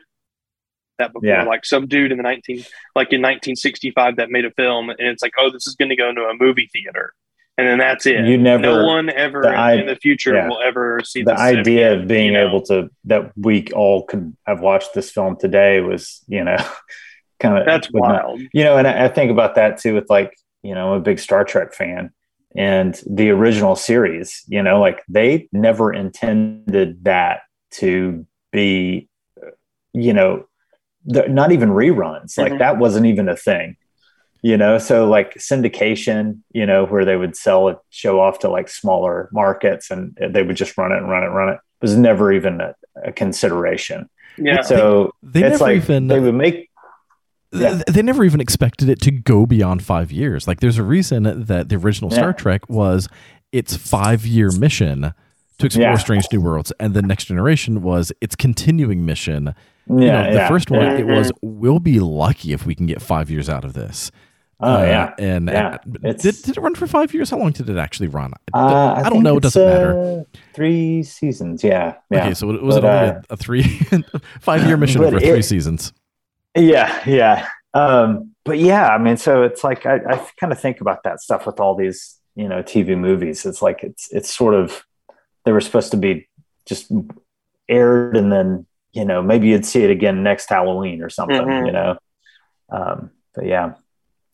that before. Yeah. Like some dude in the nineteen, like in nineteen sixty five, that made a film, and it's like, oh, this is going to go into a movie theater, and then that's it. You never- no one ever the in, i- in the future yeah. will ever see the idea again, of being you know? able to that we all could have watched this film today was you know kind of That's wild. you know and I, I think about that too with like you know I'm a big star trek fan and the original series you know like they never intended that to be uh, you know not even reruns like Mhm. that wasn't even a thing you know so like syndication you know where they would sell a show off to like smaller markets and they would just run it and run it and run it was never even a, a consideration Yeah. so They it's never like even they would make Yeah. they never even expected it to go beyond five years. Like there's a reason that the original Star Yeah. Trek was its five year mission to explore Yeah. strange new worlds, and the next generation was its continuing mission. yeah, you know, the yeah, first one it was we'll be lucky if we can get five years out of this. oh Uh, yeah and Yeah. uh, It's- did, did it run for five years? How long did it actually run? Uh, I don't know. It doesn't matter. uh, Three seasons, yeah, yeah, Okay, so it was But, it only uh, a, a three five year mission over three seasons? yeah, yeah. Um, but yeah, I mean, so it's like I, I kind of think about that stuff with all these, you know, TV movies. It's like it's it's sort of they were supposed to be just aired, and then you know maybe you'd see it again next Halloween or something, Mhm. you know. Um, but yeah,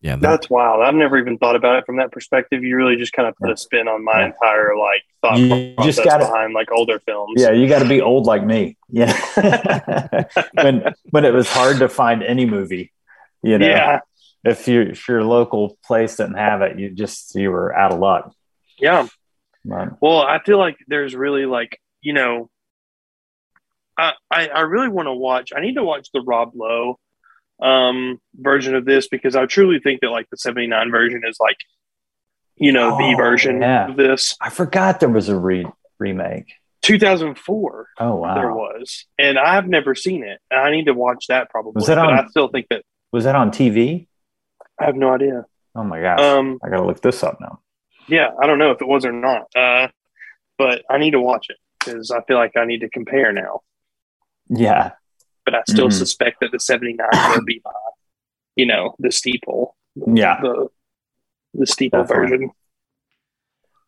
Yeah, that, That's wild. I've never even thought about it from that perspective. You really just kind of put a spin on my Yeah. entire like thought You process just gotta- behind like older films. yeah, you got to be old like me. Yeah, when when it was hard to find any movie, you know. yeah, if your if your local place didn't have it, you just you were out of luck. yeah. But, Well, I feel like there's really like you know, I I, I really want to watch. I need to watch the Rob Lowe um version of this because I truly think that like the 79 version is like you know the Oh, version yeah. of this I forgot there was a re- remake. 2004 Oh wow, there was and I've never seen it I need to watch that probably Was that but on- I still think that was that on TV? I have no idea Oh my gosh, um I gotta look this up now. Yeah I don't know if it was or not uh but I need to watch it because I feel like I need to compare now Yeah, but I still Mhm. suspect that the 79 will be my, you know, the steeple. Yeah. The the steeple Definitely. version.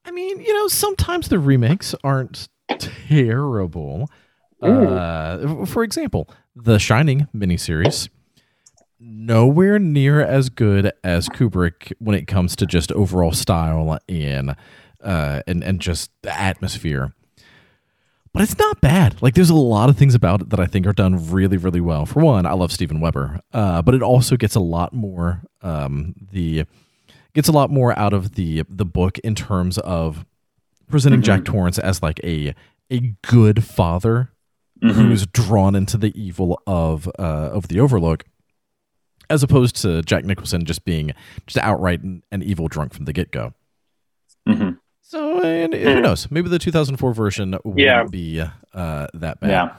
I mean, you know, sometimes the remakes aren't terrible. Uh, for example, the Shining miniseries, nowhere near as good as Kubrick when it comes to just overall style and uh, and and just the atmosphere. But it's not bad. Like, there's a lot of things about it that I think are done really, really well. For one, I love Steven Weber, uh, but it also gets a lot more um, the gets a lot more out of the the book in terms of presenting Jack Torrance as like a a good father Mm-hmm. who's drawn into the evil of uh, of the Overlook, as opposed to Jack Nicholson just being just outright an, an evil drunk from the get go. Mhm. So, and who knows? Maybe the 2004 version won't Yeah. be uh, that bad. yeah,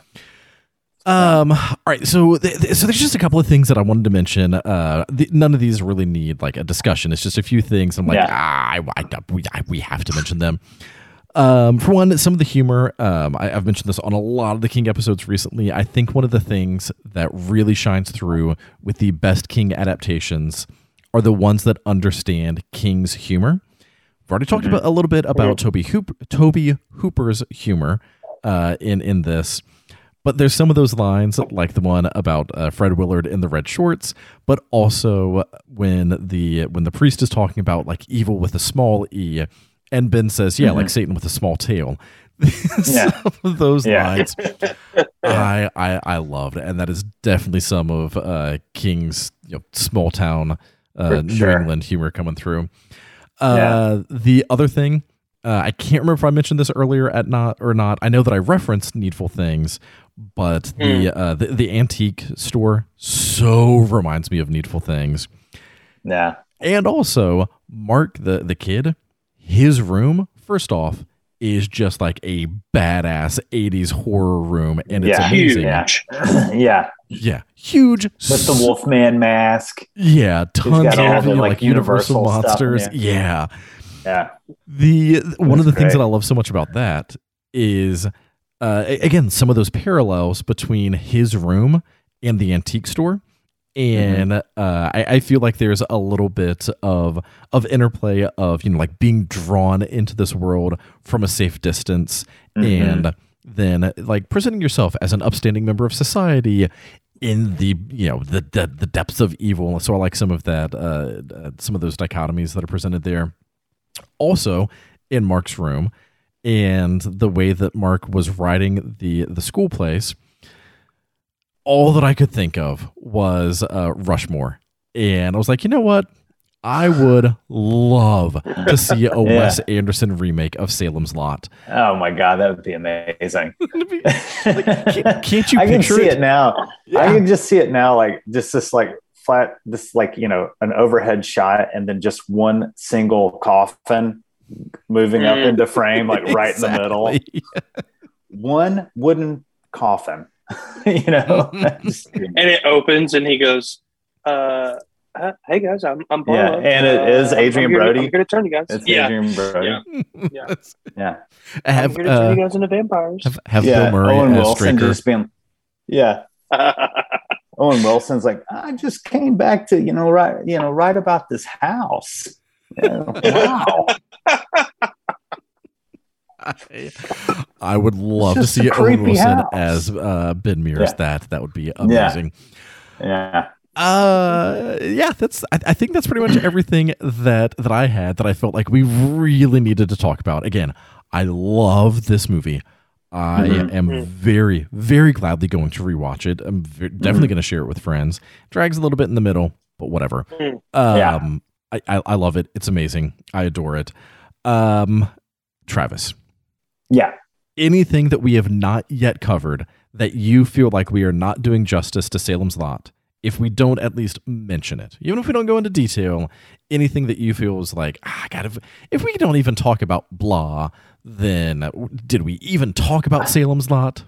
Um. All right. So, th- th- so there's just a couple of things that I wanted to mention. Uh, th- none of these really need like a discussion. It's just a few things. I'm like, Yeah. ah, I, I, we, I, we have to mention them. Um, for one, some of the humor. Um, I, I've mentioned this on a lot of the King episodes recently. I think one of the things that really shines through with the best King adaptations are the ones that understand King's humor. We've already talked about a little bit about Tobe Hoop, Tobe Hooper's humor uh, in in this, but there's some of those lines like the one about uh, Fred Willard in the red shorts, but also when the when the priest is talking about like evil with a small e, and Ben says, "Yeah, like Satan with a small tail." Yeah. some of those Yeah. lines I, I I loved, and that is definitely some of uh, King's you know, small town uh, New sure. England humor coming through. Uh, The other thing, uh, I can't remember if I mentioned this earlier at not or not. I know that I referenced Needful Things, but the uh, the, the antique store so reminds me of Needful Things, Yeah. and also Mark the the kid, his room. First off. Is just like a badass 80s horror room, and it's Yeah. amazing. Yeah. yeah. Yeah, huge With the Wolfman mask. Yeah, tons of the, like, like Universal, Universal monsters. Yeah, Yeah. the one of the That's things that. I love so much about that is, uh, again, some of those parallels between his room and the antique store. And uh, I, I feel like there's a little bit of of interplay of you know like being drawn into this world from a safe distance, and then like presenting yourself as an upstanding member of society in the you know the the, the depths of evil. So I like some of that, uh, uh, some of those dichotomies that are presented there. Also, in Mark's room, and the way that Mark was writing the the school place, all that I could think of was uh, Rushmore, and I was like, you know what? I would love to see a Wes Anderson remake of Salem's Lot. Oh my god, that would be amazing. can't- can't you I can see it? it, now. I can just see it now, like just this like flat, this like you know an overhead shot, and then just one single coffin moving up Mm. into frame, like right in the middle. One wooden coffin, you know. And it opens, and he goes, uh, uh, "Hey guys, I'm I'm Yeah, and it is Uh, I'm- Adrien I'm here to- Brody. I'm here to turn you guys. it's yeah, Adrien Brody. Yeah. Yeah, yeah. I have I'm here to turn uh, you guys into vampires. have, have Yeah, Bill Murray Owen as Wilson Straker. just being, yeah. Owen Wilson's like, I just came back to you know right you know write about this house. Yeah, wow. I, would love to see Owen Wilson house. as uh, Ben Mears. Yeah. That that would be amazing. yeah. Uh, yeah, that's. I, I think that's pretty much everything that that I had that I felt like we really needed to talk about. Again, I love this movie. I Mhm. am very, very gladly going to rewatch it. I'm ve- definitely going to share it with friends. Drags a little bit in the middle, but whatever. Mhm. Yeah. Um, I, I I love it. It's amazing. I adore it. Um, Travis, Yeah. anything that we have not yet covered that you feel like we are not doing justice to Salem's Lot, if we don't at least mention it, even if we don't go into detail, anything that you feel is like, ah, God, if, if we don't even talk about blah, then did we even talk about Salem's Lot?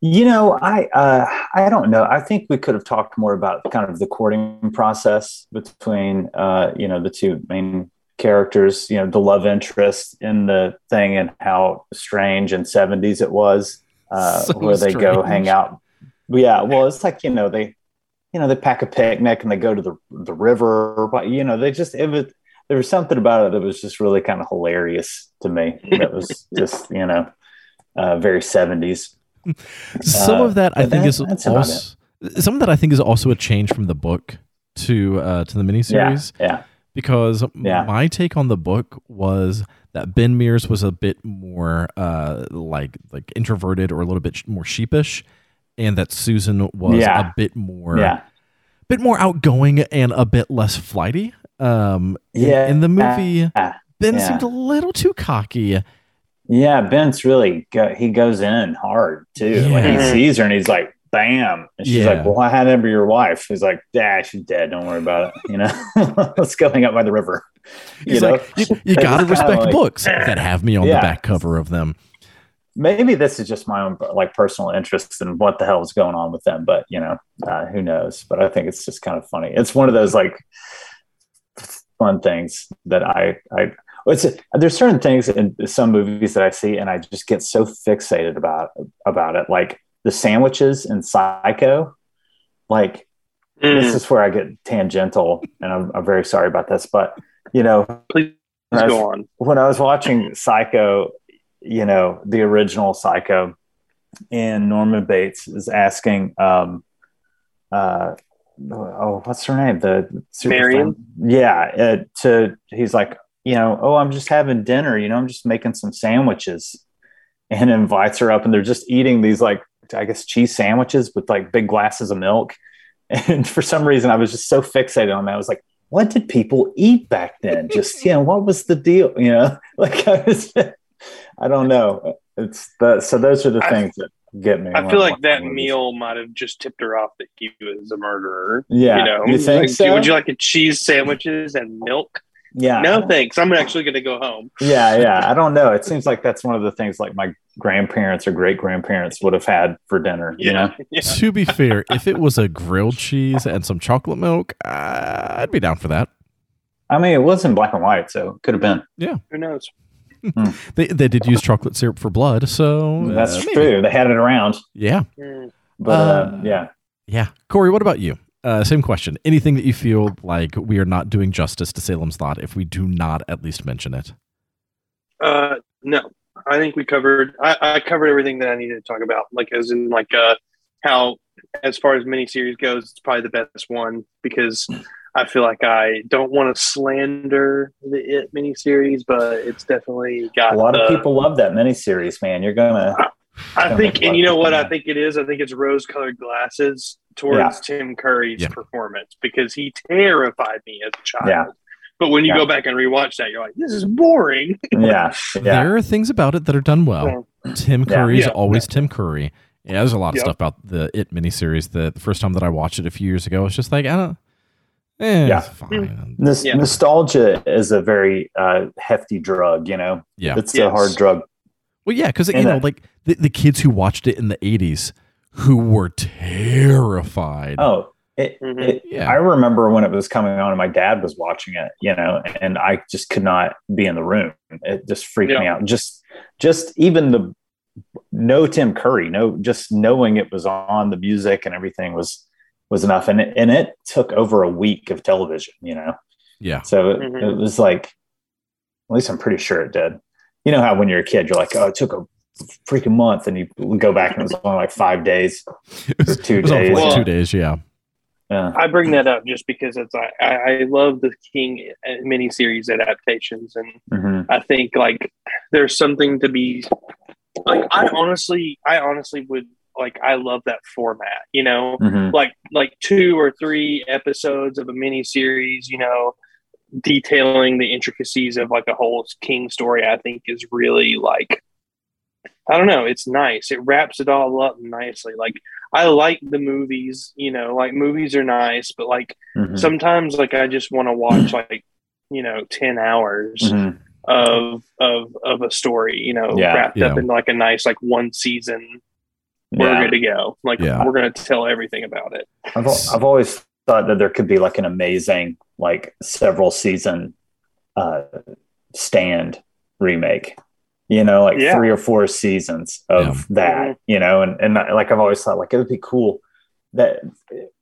You know, I uh, I don't know. I think we could have talked more about kind of the courting process between uh, you know the two main characters. You know, the love interest in the thing and how strange and seventies it was, uh, So where they go hang out. Yeah, well, it's like you know they, you know, they pack a picnic and they go to the the river. But you know, they just it was there was something about it that was just really kind of hilarious to me. That was just you know uh, very seventies. Some Uh, of that I think that- is also some of that I think is also a change from the book to uh, to the miniseries. Yeah. Because Yeah. my take on the book was that Ben Mears was a bit more uh, like like introverted or a little bit sh- more sheepish, and that Susan was Yeah. a bit more Yeah. bit more outgoing and a bit less flighty. Um, in- Yeah. in, the movie, Yeah. Ben yeah. seemed a little too cocky. Yeah, Ben's really go, he goes in hard too. Like he sees her and he's like, "Bam!" And she's Yeah. like, "Well, I had never your wife." He's like, "Ah, she's dead. Don't worry about it." You know, let's go hang out by the river. You He's know, like, you, you gotta respect like- books that have me on Yeah. the back cover of them. maybe this is just my own like personal interest in what the hell is going on with them, but you know, uh, who knows? But I think it's just kind of funny. It's one of those like fun things that I I it's there's certain things in some movies that I see and I just get so fixated about about it, like the sandwiches in Psycho. Like Mm. this is where I get tangential, and I'm, I'm very sorry about this, but you know, Please when I was- go on. when I was watching Psycho, you know, the original Psycho, and Norman Bates is asking, um, uh, oh, what's her name? The Marion? Yeah. Uh, to he's like, you know, oh, I'm just having dinner. You know, I'm just making some sandwiches, and invites her up, and they're just eating these like, I guess, cheese sandwiches with like big glasses of milk. And for some reason, I was just so fixated on that. I was like, what did people eat back then? Just, you know, what was the deal? You know, like I was, I don't know. It's the, so those are the I- things that get me. I feel like that movies. meal might have just tipped her off that he was a murderer. Yeah. You know, You think Like, so? Would you like a cheese sandwiches and milk? Yeah. No, thanks. I'm actually going to go home. Yeah. Yeah. I don't know. It seems like that's one of the things like my grandparents or great grandparents would have had for dinner, you know? yeah. To be fair, if it was a grilled cheese and some chocolate milk, uh, I'd be down for that. I mean, it was in black and white, so it could have been. Yeah. Who knows? They they did use chocolate syrup for blood, so uh, That's maybe. true. They had it around, Yeah, Mm. but uh, Uh, yeah. yeah. Corey, what about you? Uh, same question. Anything that you feel like we are not doing justice to Salem's Lot if we do not at least mention it? Uh, no, I think we covered. I, I covered everything that I needed to talk about. Like as in like uh, how as far as miniseries goes, it's probably the best one because I feel like I don't want to slander the It miniseries, but it's definitely got A lot of people love that miniseries, man. You're gonna I Don't think, make a lot and you know what I think it is. I think it's rose-colored glasses towards Tim Curry's Yeah. performance because he terrified me as a child. Yeah. But when you Yeah. go back and rewatch that, you're like, "This is boring." yeah, yeah. There are things about it that are done well. Tim Curry is Yeah. always Tim Curry. Yeah, there's a lot of Yep. stuff about the It miniseries that the first time that I watched it a few years ago, it's just like, I don't, eh, Yeah. fine. This Yeah. nostalgia is a very uh, hefty drug, you know. Yeah. It's a hard drug. Well, yeah, because you know, that- like the, the kids who watched it in the '80s, who were terrified. Oh, it, Mhm. it, Yeah. I remember when it was coming on and my dad was watching it, you know, and I just could not be in the room. It just freaked me out. Just, just even the no Tim Curry, no, just knowing it was on the music and everything was was enough. And it, and it took over a week of television, you know. Yeah, So it, Mhm. it was like, at least I'm pretty sure it did. You know how when you're a kid, you're like, oh, it took a freaking month, and you go back and it was only like five days. it was, two it was on for days. like two days. Yeah, Yeah, I bring that up just because it's I, I I love the King miniseries adaptations, and hmm I think like there's something to be like. I honestly, I honestly would like. I love that format. You know, hmm like like two or three episodes of a miniseries. You know, detailing the intricacies of like a whole King story. I think is really like. I don't know. It's nice. It wraps it all up nicely. Like I like the movies. You know, like movies are nice, but like hmm sometimes like I just want to watch like you know ten hours hmm of of of a story. You know, Yeah, wrapped up in like a nice like one season. We're Yeah. good to go. Like Yeah. we're gonna tell everything about it. I've, I've always thought that there could be like an amazing, like several season uh, stand remake. You know, like Yeah. three or four seasons of Yeah. that. You know, and and like I've always thought, like it would be cool that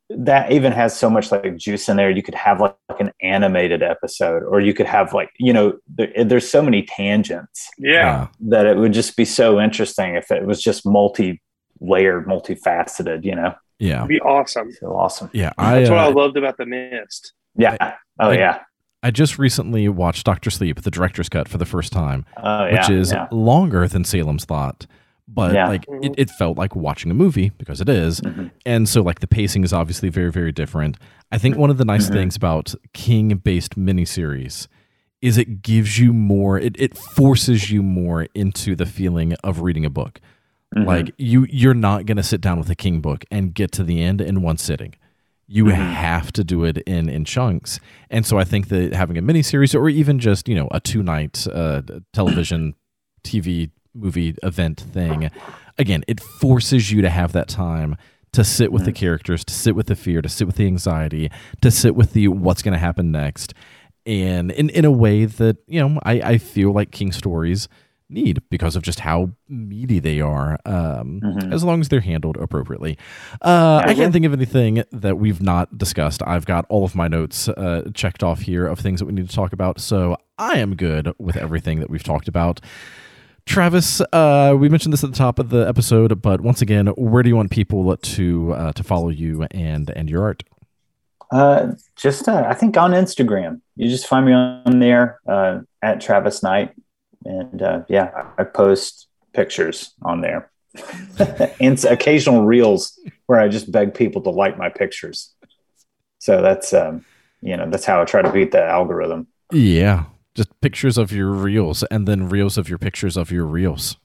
that even has so much like juice in there. You could have like, like an animated episode, or you could have like you know, there, there's so many tangents Yeah. that it would just be so interesting if it was just multi layered, multifaceted. You know, yeah, It'd be awesome. so awesome. yeah. I That's what I uh, loved about the mist. Yeah. Oh I- yeah. I just recently watched Doctor Sleep, the director's cut, for the first time, Oh yeah. which is yeah. longer than Salem's Lot. But Yeah. like Mhm. it, it felt like watching a movie because it is. Mhm. And so like the pacing is obviously very, very different. I think one of the nice Mhm. things about King based miniseries is it gives you more it, it forces you more into the feeling of reading a book. Mhm. Like you you're not gonna sit down with a King book and get to the end in one sitting. You Mhm. have to do it in in chunks. And so I think that having a miniseries or even just, you know, a two night uh, television TV movie event thing, again, it forces you to have that time to sit with the characters, to sit with the fear, to sit with the anxiety, to sit with the what's going to happen next, and in in a way that you know I I feel like King stories need because of just how meaty they are um, Mhm. as long as they're handled appropriately. Uh, i can't think of anything that we've not discussed. I've got all of my notes uh, checked off here of things that we need to talk about. So i am good with everything that we've talked about. Travis uh, we mentioned this at the top of the episode but once again where do you want people to uh, to follow you and and your art? Uh, just uh, I think on Instagram. You just find me on there uh, at Travis Knight, and uh, yeah, I post pictures on there, and occasional reels where I just beg people to like my pictures. So that's um, you know that's how I try to beat the algorithm. yeah just pictures of your reels and then reels of your pictures of your reels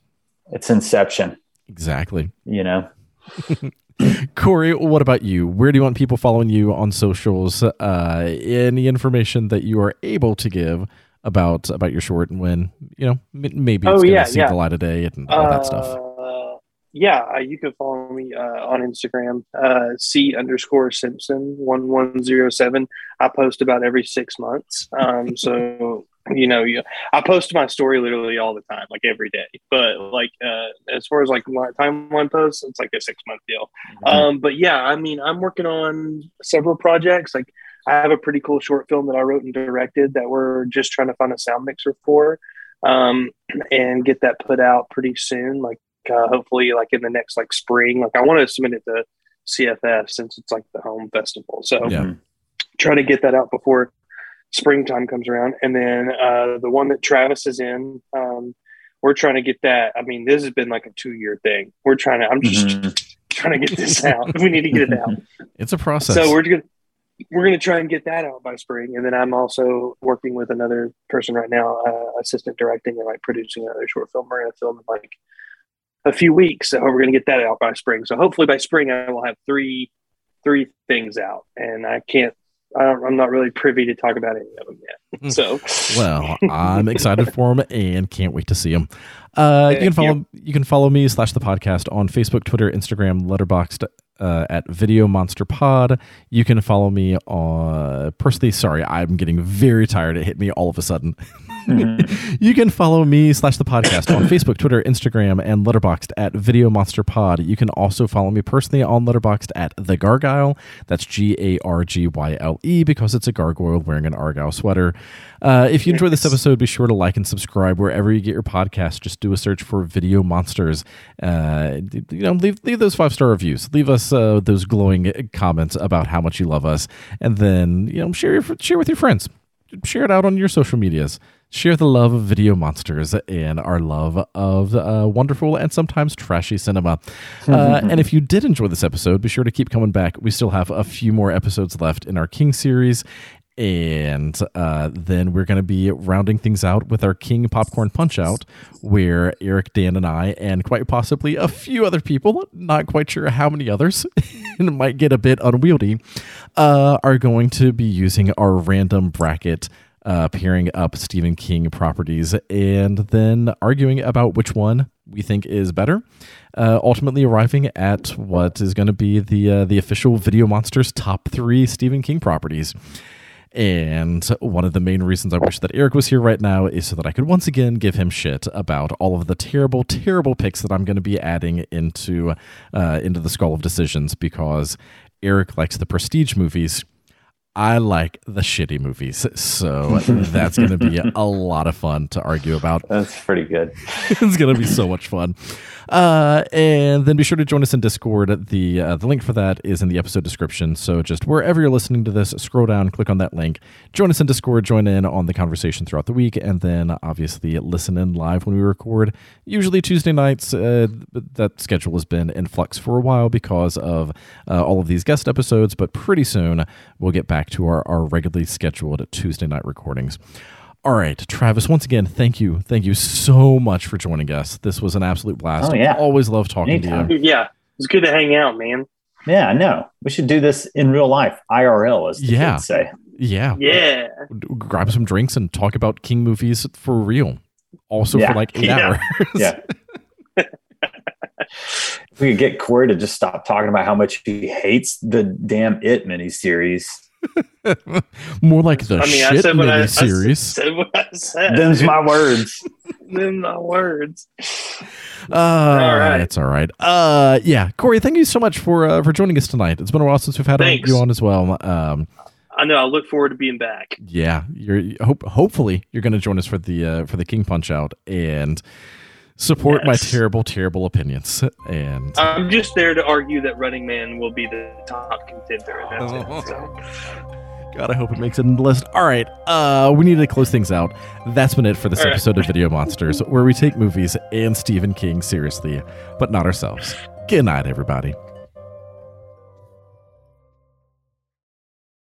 It's Inception, exactly you know. Corey, what about you? Where do you want people following you on socials? Uh, any information that you are able to give about about your short and when you know m- maybe it's Oh, going to yeah, see yeah. the light of day and all that stuff. Uh, yeah, uh, you can follow me uh, on Instagram, uh, C underscore Simpson one one zero seven. I post about every six months. Um, so you know, you, I post my story literally all the time, like every day. But like uh, as far as like my timeline posts, it's like a six month deal. Um, but yeah, I mean, I'm working on several projects. Like, I have a pretty cool short film that I wrote and directed that we're just trying to find a sound mixer for, um, and get that put out pretty soon. Like, uh, hopefully, like in the next like spring. Like, I want to submit it to CFF since it's like the home festival. So, Yeah. try to get that out before springtime comes around. And then uh, the one that Travis is in, um, we're trying to get that. I mean, this has been like a two year thing. We're trying to. I'm just Mhm. trying to get this out. we need to get it out. It's a process. So we're just gonna we're gonna try and get that out by spring, and then I'm also working with another person right now, uh, assistant directing and like producing another short film. We're gonna film in like a few weeks, so we're gonna get that out by spring. So hopefully by spring I will have three three things out, and I can't. I don't, I'm not really privy to talk about any of them yet. So well, I'm excited for them and can't wait to see them. Uh, you can follow you can follow me slash the podcast on Facebook, Twitter, Instagram, Letterboxd uh, at Video Monster Pod. You can follow me on personally. Sorry, I'm getting very tired. It hit me all of a sudden. you can follow me slash the podcast on Facebook, Twitter, Instagram, and Letterboxd at Video Monster Pod. You can also follow me personally on Letterboxd at The Gargyle. That's G A R G Y L E because it's a gargoyle wearing an Argyle sweater. Uh, if you enjoyed this episode, be sure to like and subscribe wherever you get your podcast. Just do a search for Video Monsters. Uh, you know, leave leave those five star reviews. Leave us uh, those glowing comments about how much you love us, and then you know share your, share with your friends. Share it out on your social medias. Share the love of video monsters and our love of uh, wonderful and sometimes trashy cinema. Uh, and if you did enjoy this episode, be sure to keep coming back. We still have a few more episodes left in our King series. And uh, then we're going to be rounding things out with our King Popcorn Punch Out, where Eric, Dan, and I, and quite possibly a few other people, not quite sure how many others, and might get a bit unwieldy, uh, are going to be using our random bracket uh, pairing up Stephen King properties and then arguing about which one we think is better. Uh, ultimately, arriving at what is going to be the uh, the official Video Monsters top three Stephen King properties. And one of the main reasons I wish that Eric was here right now is so that I could once again give him shit about all of the terrible, terrible picks that I'm going to be adding into uh, into the Skull of Decisions because Eric likes the prestige movies. I like the shitty movies. So that's going to be a lot of fun to argue about. That's pretty good. it's going to be so much fun. Uh, and then be sure to join us in Discord. The uh, the link for that is in the episode description. So just wherever you're listening to this, scroll down, click on that link, join us in Discord, join in on the conversation throughout the week, and then obviously listen in live when we record. Usually Tuesday nights. Uh, that schedule has been in flux for a while because of uh, all of these guest episodes, but pretty soon we'll get back to our, our regularly scheduled Tuesday night recordings. All right, Travis, once again, thank you. Thank you so much for joining us. This was an absolute blast. Oh, yeah. Always love talking Anytime. to you. yeah, it's good to hang out, man. Yeah, I know. We should do this in real life, IRL, as the Yeah. kids say. Yeah. Yeah. Grab some drinks and talk about King movies for real. Also Yeah. for like eight Yeah. hours. Yeah. if we could get Corey to just stop talking about how much he hates the damn It miniseries. More like the I mean, I shit said what I, I said what I said. Them's my words. Them my words. Uh, All right. It's all right. Uh, yeah, Corey, thank you so much for uh, for joining us tonight. It's been a while since we've had Thanks. you on as well. Um, I know. I look forward to being back. yeah, you're hope hopefully you're going to join us for the uh, for the King Punch Out and support my terrible terrible opinions. And I'm just there to argue that Running Man will be the top contender. And that's Oh. it. So, God, I hope it makes it in the list. All right, uh, we need to close things out. That's been it for this All right. episode of Video Monsters, where we take movies and Stephen King seriously, but not ourselves. Good night, everybody.